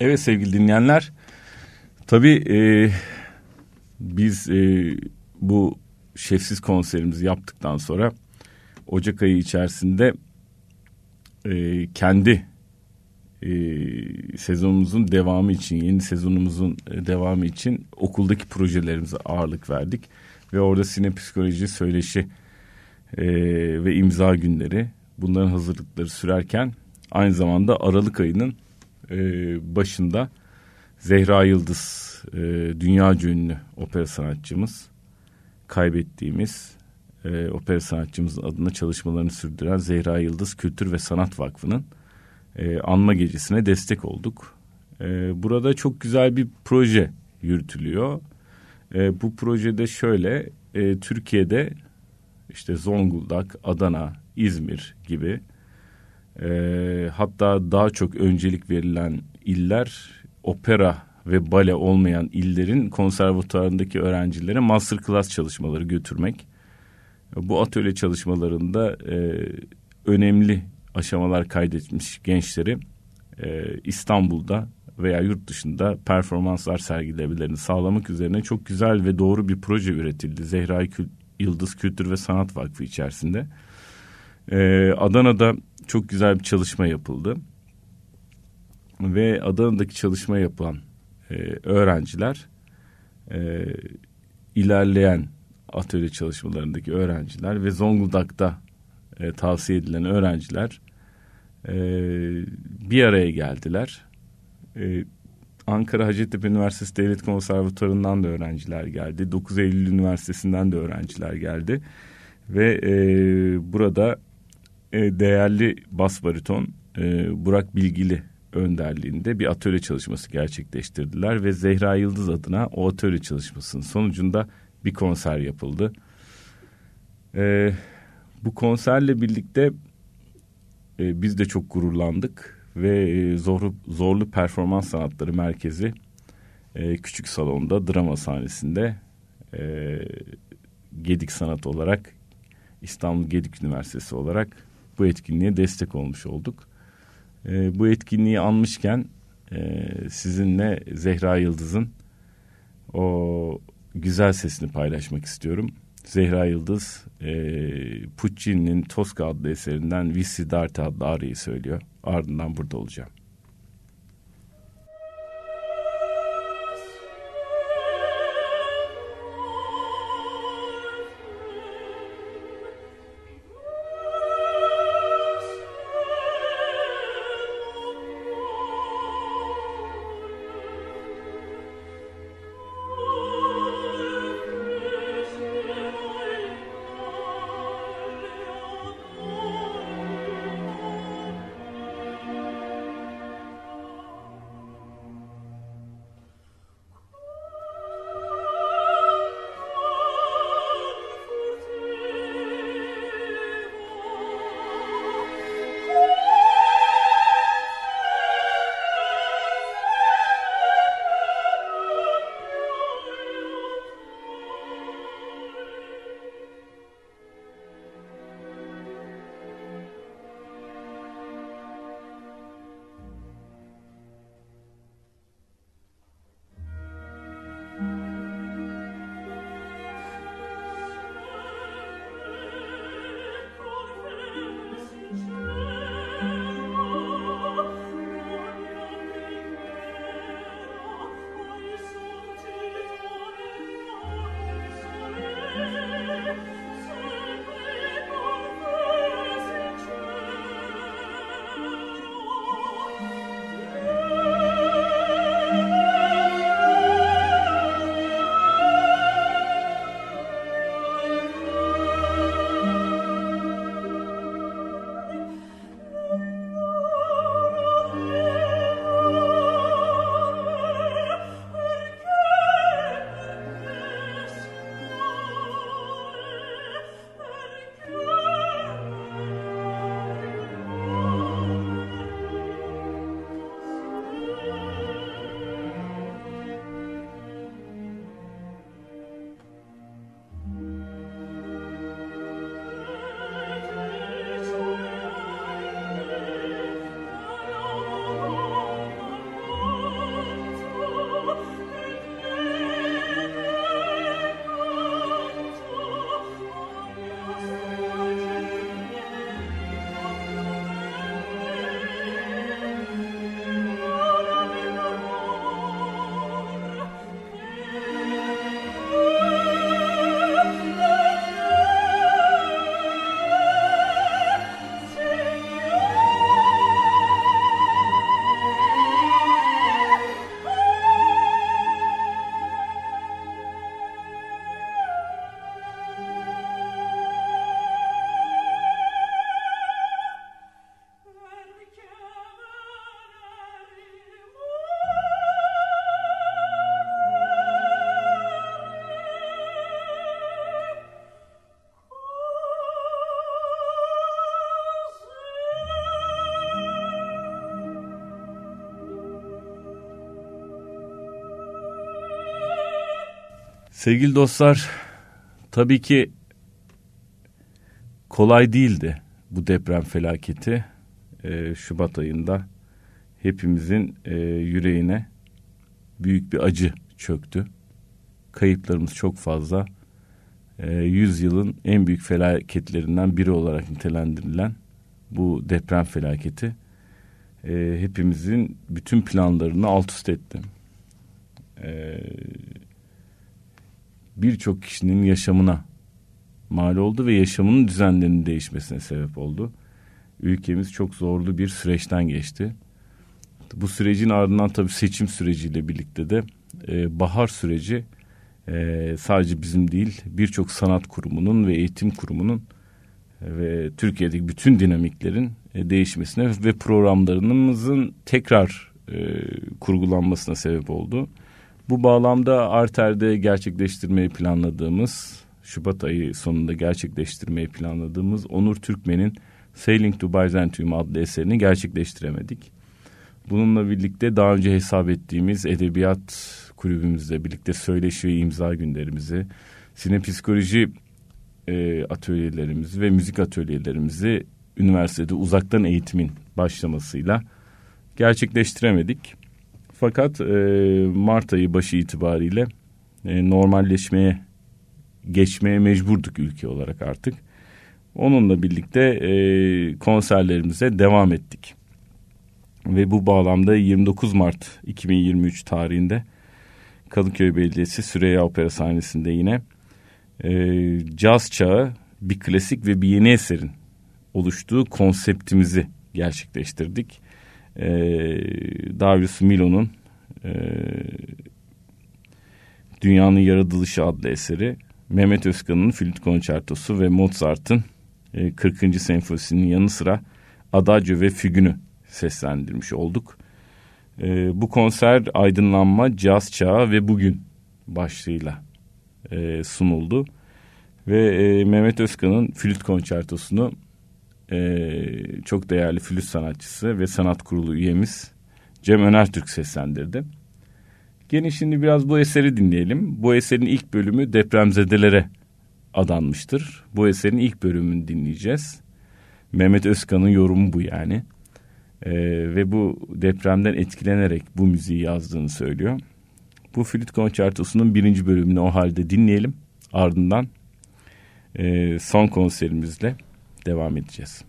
Evet sevgili dinleyenler. Tabii e, biz e, bu şefsiz konserimizi yaptıktan sonra Ocak ayı içerisinde e, kendi e, sezonumuzun devamı için, yeni sezonumuzun devamı için okuldaki projelerimize ağırlık verdik. Ve orada sinepsikoloji, söyleşi e, ve imza günleri bunların hazırlıkları sürerken aynı zamanda Aralık ayının e, başında Zehra Yıldız e, dünya ünlü opera sanatçımız kaybettiğimiz e, opera sanatçımızın adına çalışmalarını sürdüren Zehra Yıldız Kültür ve Sanat Vakfı'nın e, anma gecesine destek olduk. E, burada çok güzel bir proje yürütülüyor. E, bu projede şöyle e, Türkiye'de işte Zonguldak, Adana, İzmir gibi e, hatta daha çok öncelik verilen iller opera ve bale olmayan illerin konservatuarındaki öğrencilere masterclass çalışmaları götürmek. Bu atölye çalışmalarında e, önemli aşamalar kaydetmiş gençleri e, İstanbul'da veya yurt dışında performanslar sergilemelerini sağlamak üzerine çok güzel ve doğru bir proje üretildi. Zehra Yıldız Kültür ve Sanat Vakfı içerisinde. E, Adana'da çok güzel bir çalışma yapıldı. Ve Adana'daki çalışma yapılan e, öğrenciler e, ilerleyen atölye çalışmalarındaki öğrenciler ve Zonguldak'ta e, tavsiye edilen öğrenciler e, bir araya geldiler. E, Ankara Hacettepe Üniversitesi Devlet Konservatuarı'ndan da öğrenciler geldi. 9 Eylül Üniversitesi'nden de öğrenciler geldi. Ve e, burada e, değerli bas bariton e, Burak Bilgili önderliğinde bir atölye çalışması gerçekleştirdiler ve Zehra Yıldız adına o atölye çalışmasının sonucunda bir konser yapıldı. E, bu konserle birlikte biz de çok gururlandık ve zorlu, zorlu performans sanatları merkezi küçük salonda drama sahnesinde Gedik Sanat olarak İstanbul Gedik Üniversitesi olarak bu etkinliğe destek olmuş olduk. E, bu etkinliği anmışken e, sizinle Zehra Yıldız'ın o güzel sesini paylaşmak istiyorum. Zehra Yıldız e, Puccini'nin Tosca adlı eserinden Vissi Darte adlı arayı söylüyor. Ardından burada olacağım. Sevgili dostlar, tabii ki kolay değildi bu deprem felaketi. Ee, Şubat ayında hepimizin e, yüreğine büyük bir acı çöktü. Kayıplarımız çok fazla. E, yüzyılın en büyük felaketlerinden biri olarak nitelendirilen bu deprem felaketi e, hepimizin bütün planlarını alt üst etti. Birçok kişinin yaşamına mal oldu ve yaşamının düzenlerinin değişmesine sebep oldu. Ülkemiz çok zorlu bir süreçten geçti. Bu sürecin ardından tabii seçim süreciyle birlikte de e, bahar süreci e, sadece bizim değil birçok sanat kurumunun ve eğitim kurumunun e, ve Türkiye'deki bütün dinamiklerin e, değişmesine ve programlarımızın tekrar e, kurgulanmasına sebep oldu. Bu bağlamda Arter'de gerçekleştirmeyi planladığımız Şubat ayı sonunda gerçekleştirmeyi planladığımız Onur Türkmen'in Sailing to Byzantium adlı eserini gerçekleştiremedik. Bununla birlikte daha önce hesap ettiğimiz edebiyat kulübümüzle birlikte söyleşi ve imza günlerimizi, sinepsikoloji e, atölyelerimizi ve müzik atölyelerimizi üniversitede uzaktan eğitimin başlamasıyla gerçekleştiremedik. Fakat e, Mart ayı başı itibariyle e, normalleşmeye geçmeye mecburduk ülke olarak artık. Onunla birlikte e, konserlerimize devam ettik. Ve bu bağlamda 29 Mart 2023 tarihinde Kadıköy Belediyesi Süreyya Opera sahnesinde yine e, caz çağı bir klasik ve bir yeni eserin oluştuğu konseptimizi gerçekleştirdik. E, Darius Milo'nun e, Dünyanın Yaratılışı adlı eseri, Mehmet Özkan'ın Flüt Konçertosu ve Mozart'ın e, 40. Senfonisi'nin yanı sıra Adagio ve Fügün'ü seslendirmiş olduk. E, bu konser aydınlanma, caz çağı ve bugün başlığıyla e, sunuldu. Ve e, Mehmet Özkan'ın flüt konçertosunu e, çok değerli flüt sanatçısı ve sanat kurulu üyemiz Cem Önertürk seslendirdi. Gelin şimdi biraz bu eseri dinleyelim. Bu eserin ilk bölümü depremzedelere adanmıştır. Bu eserin ilk bölümünü dinleyeceğiz. Mehmet Özkan'ın yorumu bu yani. Ee, ve bu depremden etkilenerek bu müziği yazdığını söylüyor. Bu flüt konçertosunun birinci bölümünü o halde dinleyelim. Ardından e, son konserimizle devam edeceğiz.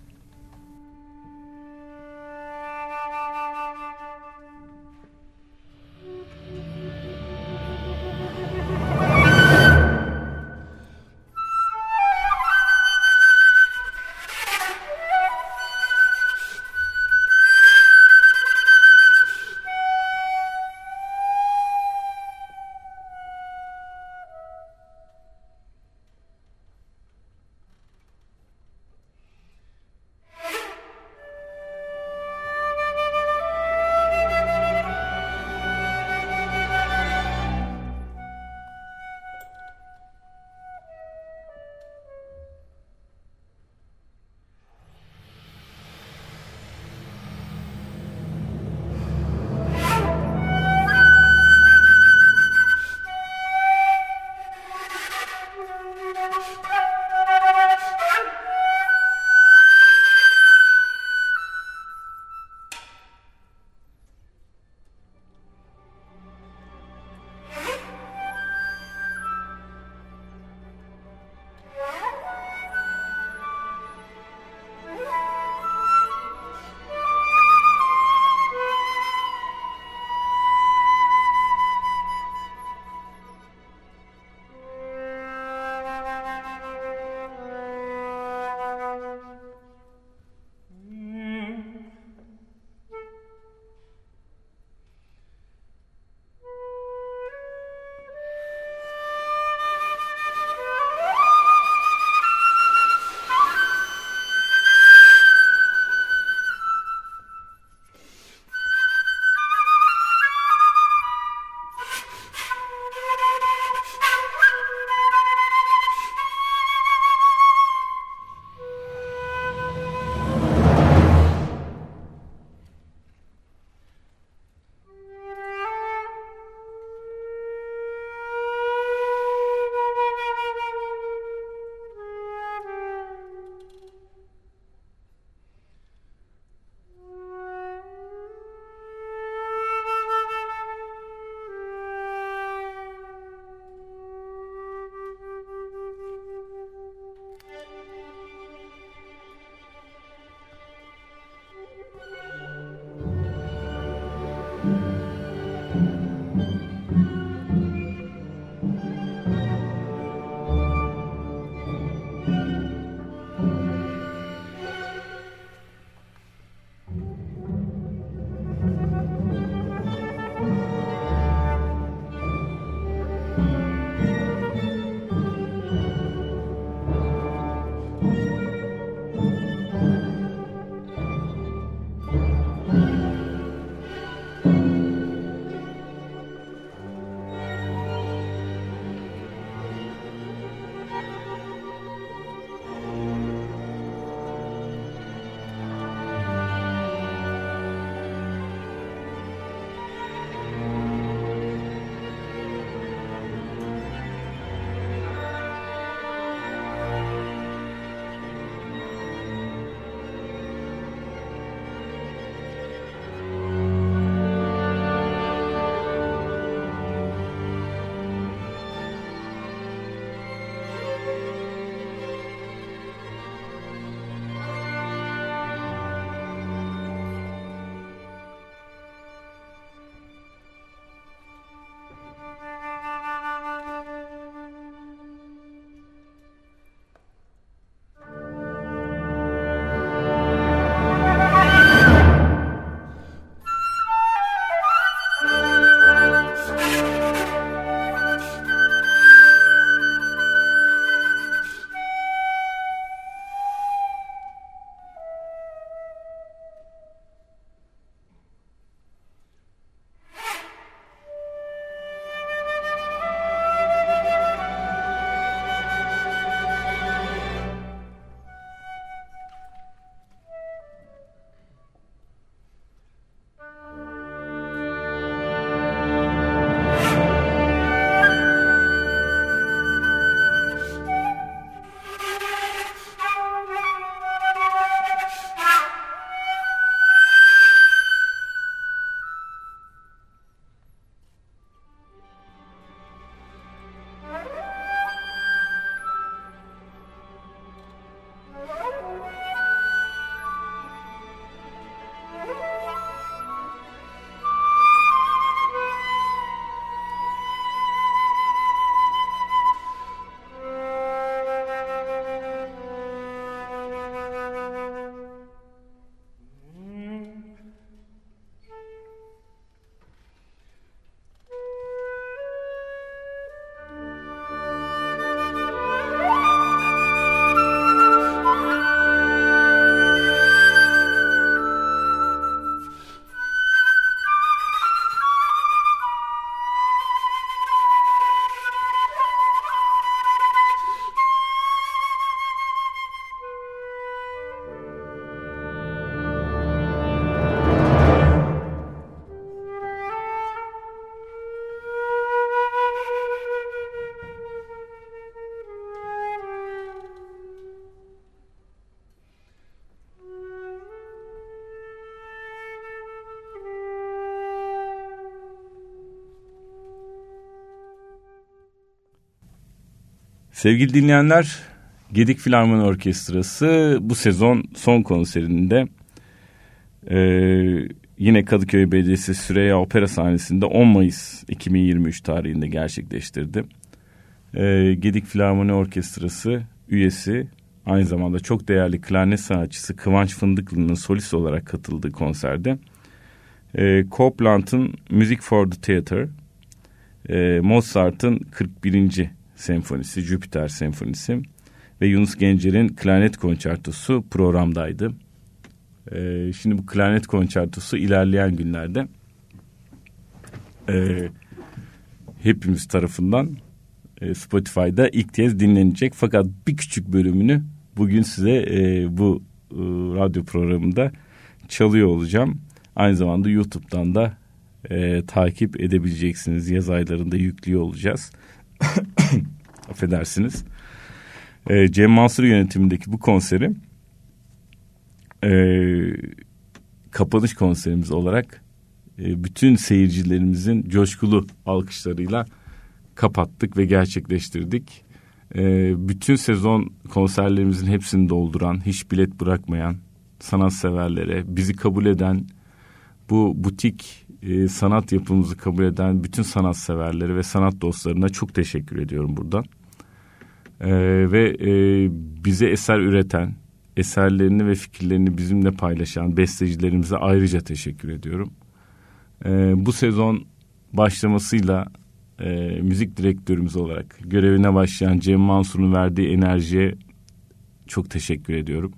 Sevgili dinleyenler, Gedik Filarmoni Orkestrası bu sezon son konserinde e, yine Kadıköy Belediyesi Süreyya Opera sahnesinde 10 Mayıs 2023 tarihinde gerçekleştirdi. E, Gedik Filarmoni Orkestrası üyesi aynı zamanda çok değerli klarnet sanatçısı Kıvanç Fındıklı'nın solist olarak katıldığı konserde e, Copland'ın Music for the Theater, e, Mozart'ın 41. senfonisi, Jüpiter senfonisi ve Yunus Gencer'in klarnet konçertosu programdaydı. E, şimdi bu klarnet konçertosu ilerleyen günlerde e, hepimiz tarafından e, Spotify'da ilk kez dinlenecek. Fakat bir küçük bölümünü bugün size e, bu e, radyo programında çalıyor olacağım. Aynı zamanda YouTube'dan da e, takip edebileceksiniz. Yaz aylarında yüklüyor olacağız. Affedersiniz. E, Cem Mansur yönetimindeki bu konseri e, kapanış konserimiz olarak e, bütün seyircilerimizin coşkulu alkışlarıyla kapattık ve gerçekleştirdik. E, bütün sezon konserlerimizin hepsini dolduran, hiç bilet bırakmayan sanatseverlere, bizi kabul eden, bu butik e, sanat yapımızı kabul eden bütün sanatseverlere ve sanat dostlarına çok teşekkür ediyorum buradan. E, ve e, bize eser üreten, eserlerini ve fikirlerini bizimle paylaşan bestecilerimize ayrıca teşekkür ediyorum. E, bu sezon başlamasıyla e, müzik direktörümüz olarak görevine başlayan Cem Mansur'un verdiği enerjiye çok teşekkür ediyorum.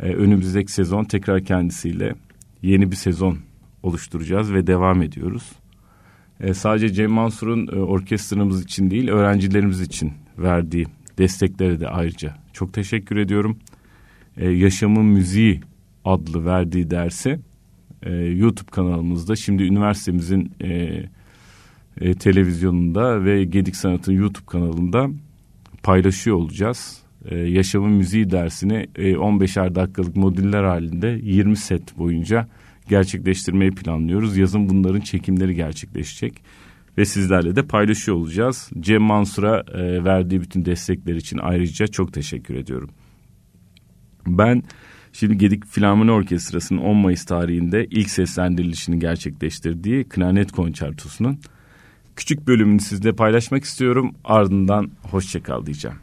E, önümüzdeki sezon tekrar kendisiyle yeni bir sezon oluşturacağız ve devam ediyoruz. E, sadece Cem Mansur'un e, orkestramız için değil öğrencilerimiz için verdiği desteklere de ayrıca çok teşekkür ediyorum. E, Yaşamın Müziği adlı verdiği dersi e, YouTube kanalımızda şimdi üniversitemizin e, e, televizyonunda ve Gedik Sanat'ın YouTube kanalında paylaşıyor olacağız. E, Yaşamın Müziği dersini e, 15'er dakikalık modüller halinde 20 set boyunca gerçekleştirmeyi planlıyoruz. Yazın bunların çekimleri gerçekleşecek ve sizlerle de paylaşıyor olacağız. Cem Mansur'a e, verdiği bütün destekler için ayrıca çok teşekkür ediyorum. Ben şimdi Gedik Filarmoni Orkestrası'nın 10 Mayıs tarihinde ilk seslendirilişini gerçekleştirdiği Klarnet Konçertosu'nun küçük bölümünü sizle paylaşmak istiyorum. Ardından hoşçakal diyeceğim.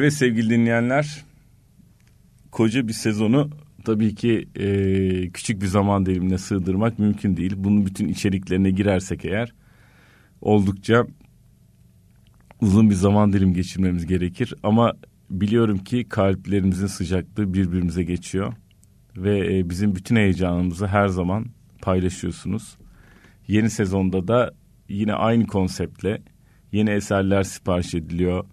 Evet sevgili dinleyenler, koca bir sezonu tabii ki e, küçük bir zaman dilimine sığdırmak mümkün değil. Bunun bütün içeriklerine girersek eğer oldukça uzun bir zaman dilim geçirmemiz gerekir. Ama biliyorum ki kalplerimizin sıcaklığı birbirimize geçiyor. Ve e, bizim bütün heyecanımızı her zaman paylaşıyorsunuz. Yeni sezonda da yine aynı konseptle yeni eserler sipariş ediliyor.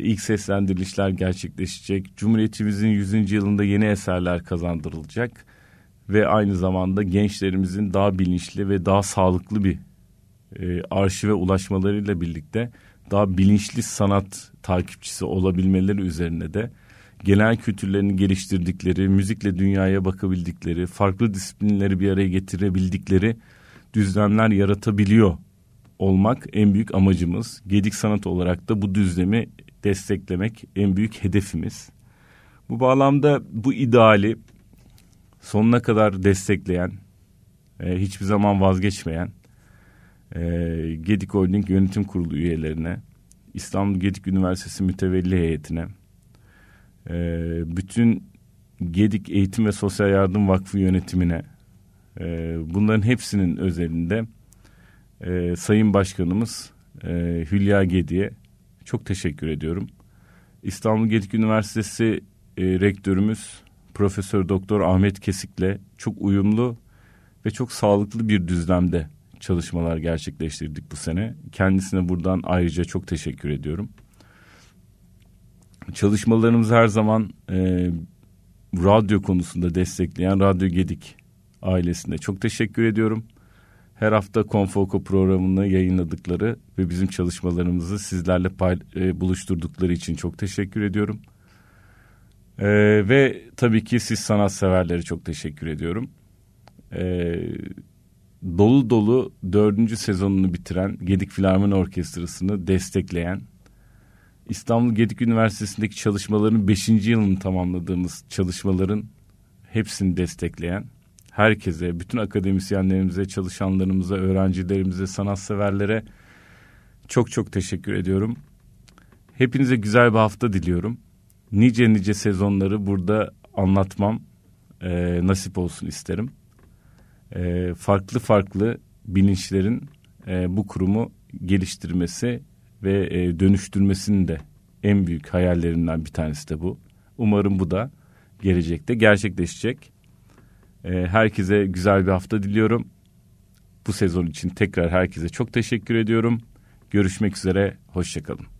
İlk seslendirilişler gerçekleşecek. Cumhuriyetimizin 100. yılında yeni eserler kazandırılacak. Ve aynı zamanda gençlerimizin daha bilinçli ve daha sağlıklı bir e, arşive ulaşmalarıyla birlikte daha bilinçli sanat takipçisi olabilmeleri üzerine de genel kültürlerini geliştirdikleri, müzikle dünyaya bakabildikleri, farklı disiplinleri bir araya getirebildikleri düzlemler yaratabiliyor olmak en büyük amacımız. Gedik sanat olarak da bu düzlemi desteklemek en büyük hedefimiz. Bu bağlamda bu ideali sonuna kadar destekleyen, e, hiçbir zaman vazgeçmeyen e, Gedik Holding Yönetim Kurulu üyelerine, İstanbul Gedik Üniversitesi Mütevelli Heyetine, e, bütün Gedik Eğitim ve Sosyal Yardım Vakfı yönetimine, e, bunların hepsinin özelinde e, Sayın Başkanımız e, Hülya Gedi'ye çok teşekkür ediyorum. İstanbul Gedik Üniversitesi e, rektörümüz Profesör Doktor Ahmet Kesik'le çok uyumlu ve çok sağlıklı bir düzlemde çalışmalar gerçekleştirdik bu sene. Kendisine buradan ayrıca çok teşekkür ediyorum. Çalışmalarımız her zaman e, radyo konusunda destekleyen Radyo Gedik ailesine çok teşekkür ediyorum. Her hafta Konfoko programını yayınladıkları ve bizim çalışmalarımızı sizlerle e, buluşturdukları için çok teşekkür ediyorum. E, ve tabii ki siz sanatseverlere çok teşekkür ediyorum. E, dolu dolu dördüncü sezonunu bitiren Gedik Filarmoni Orkestrası'nı destekleyen, İstanbul Gedik Üniversitesi'ndeki çalışmaların beşinci yılını tamamladığımız çalışmaların hepsini destekleyen, herkese, bütün akademisyenlerimize, çalışanlarımıza, öğrencilerimize, sanatseverlere çok çok teşekkür ediyorum. Hepinize güzel bir hafta diliyorum. Nice nice sezonları burada anlatmam e, nasip olsun isterim. E, farklı farklı bilinçlerin e, bu kurumu geliştirmesi ve e, dönüştürmesinin de en büyük hayallerinden bir tanesi de bu. Umarım bu da gelecekte gerçekleşecek. E, herkese güzel bir hafta diliyorum. Bu sezon için tekrar herkese çok teşekkür ediyorum. Görüşmek üzere, hoşçakalın.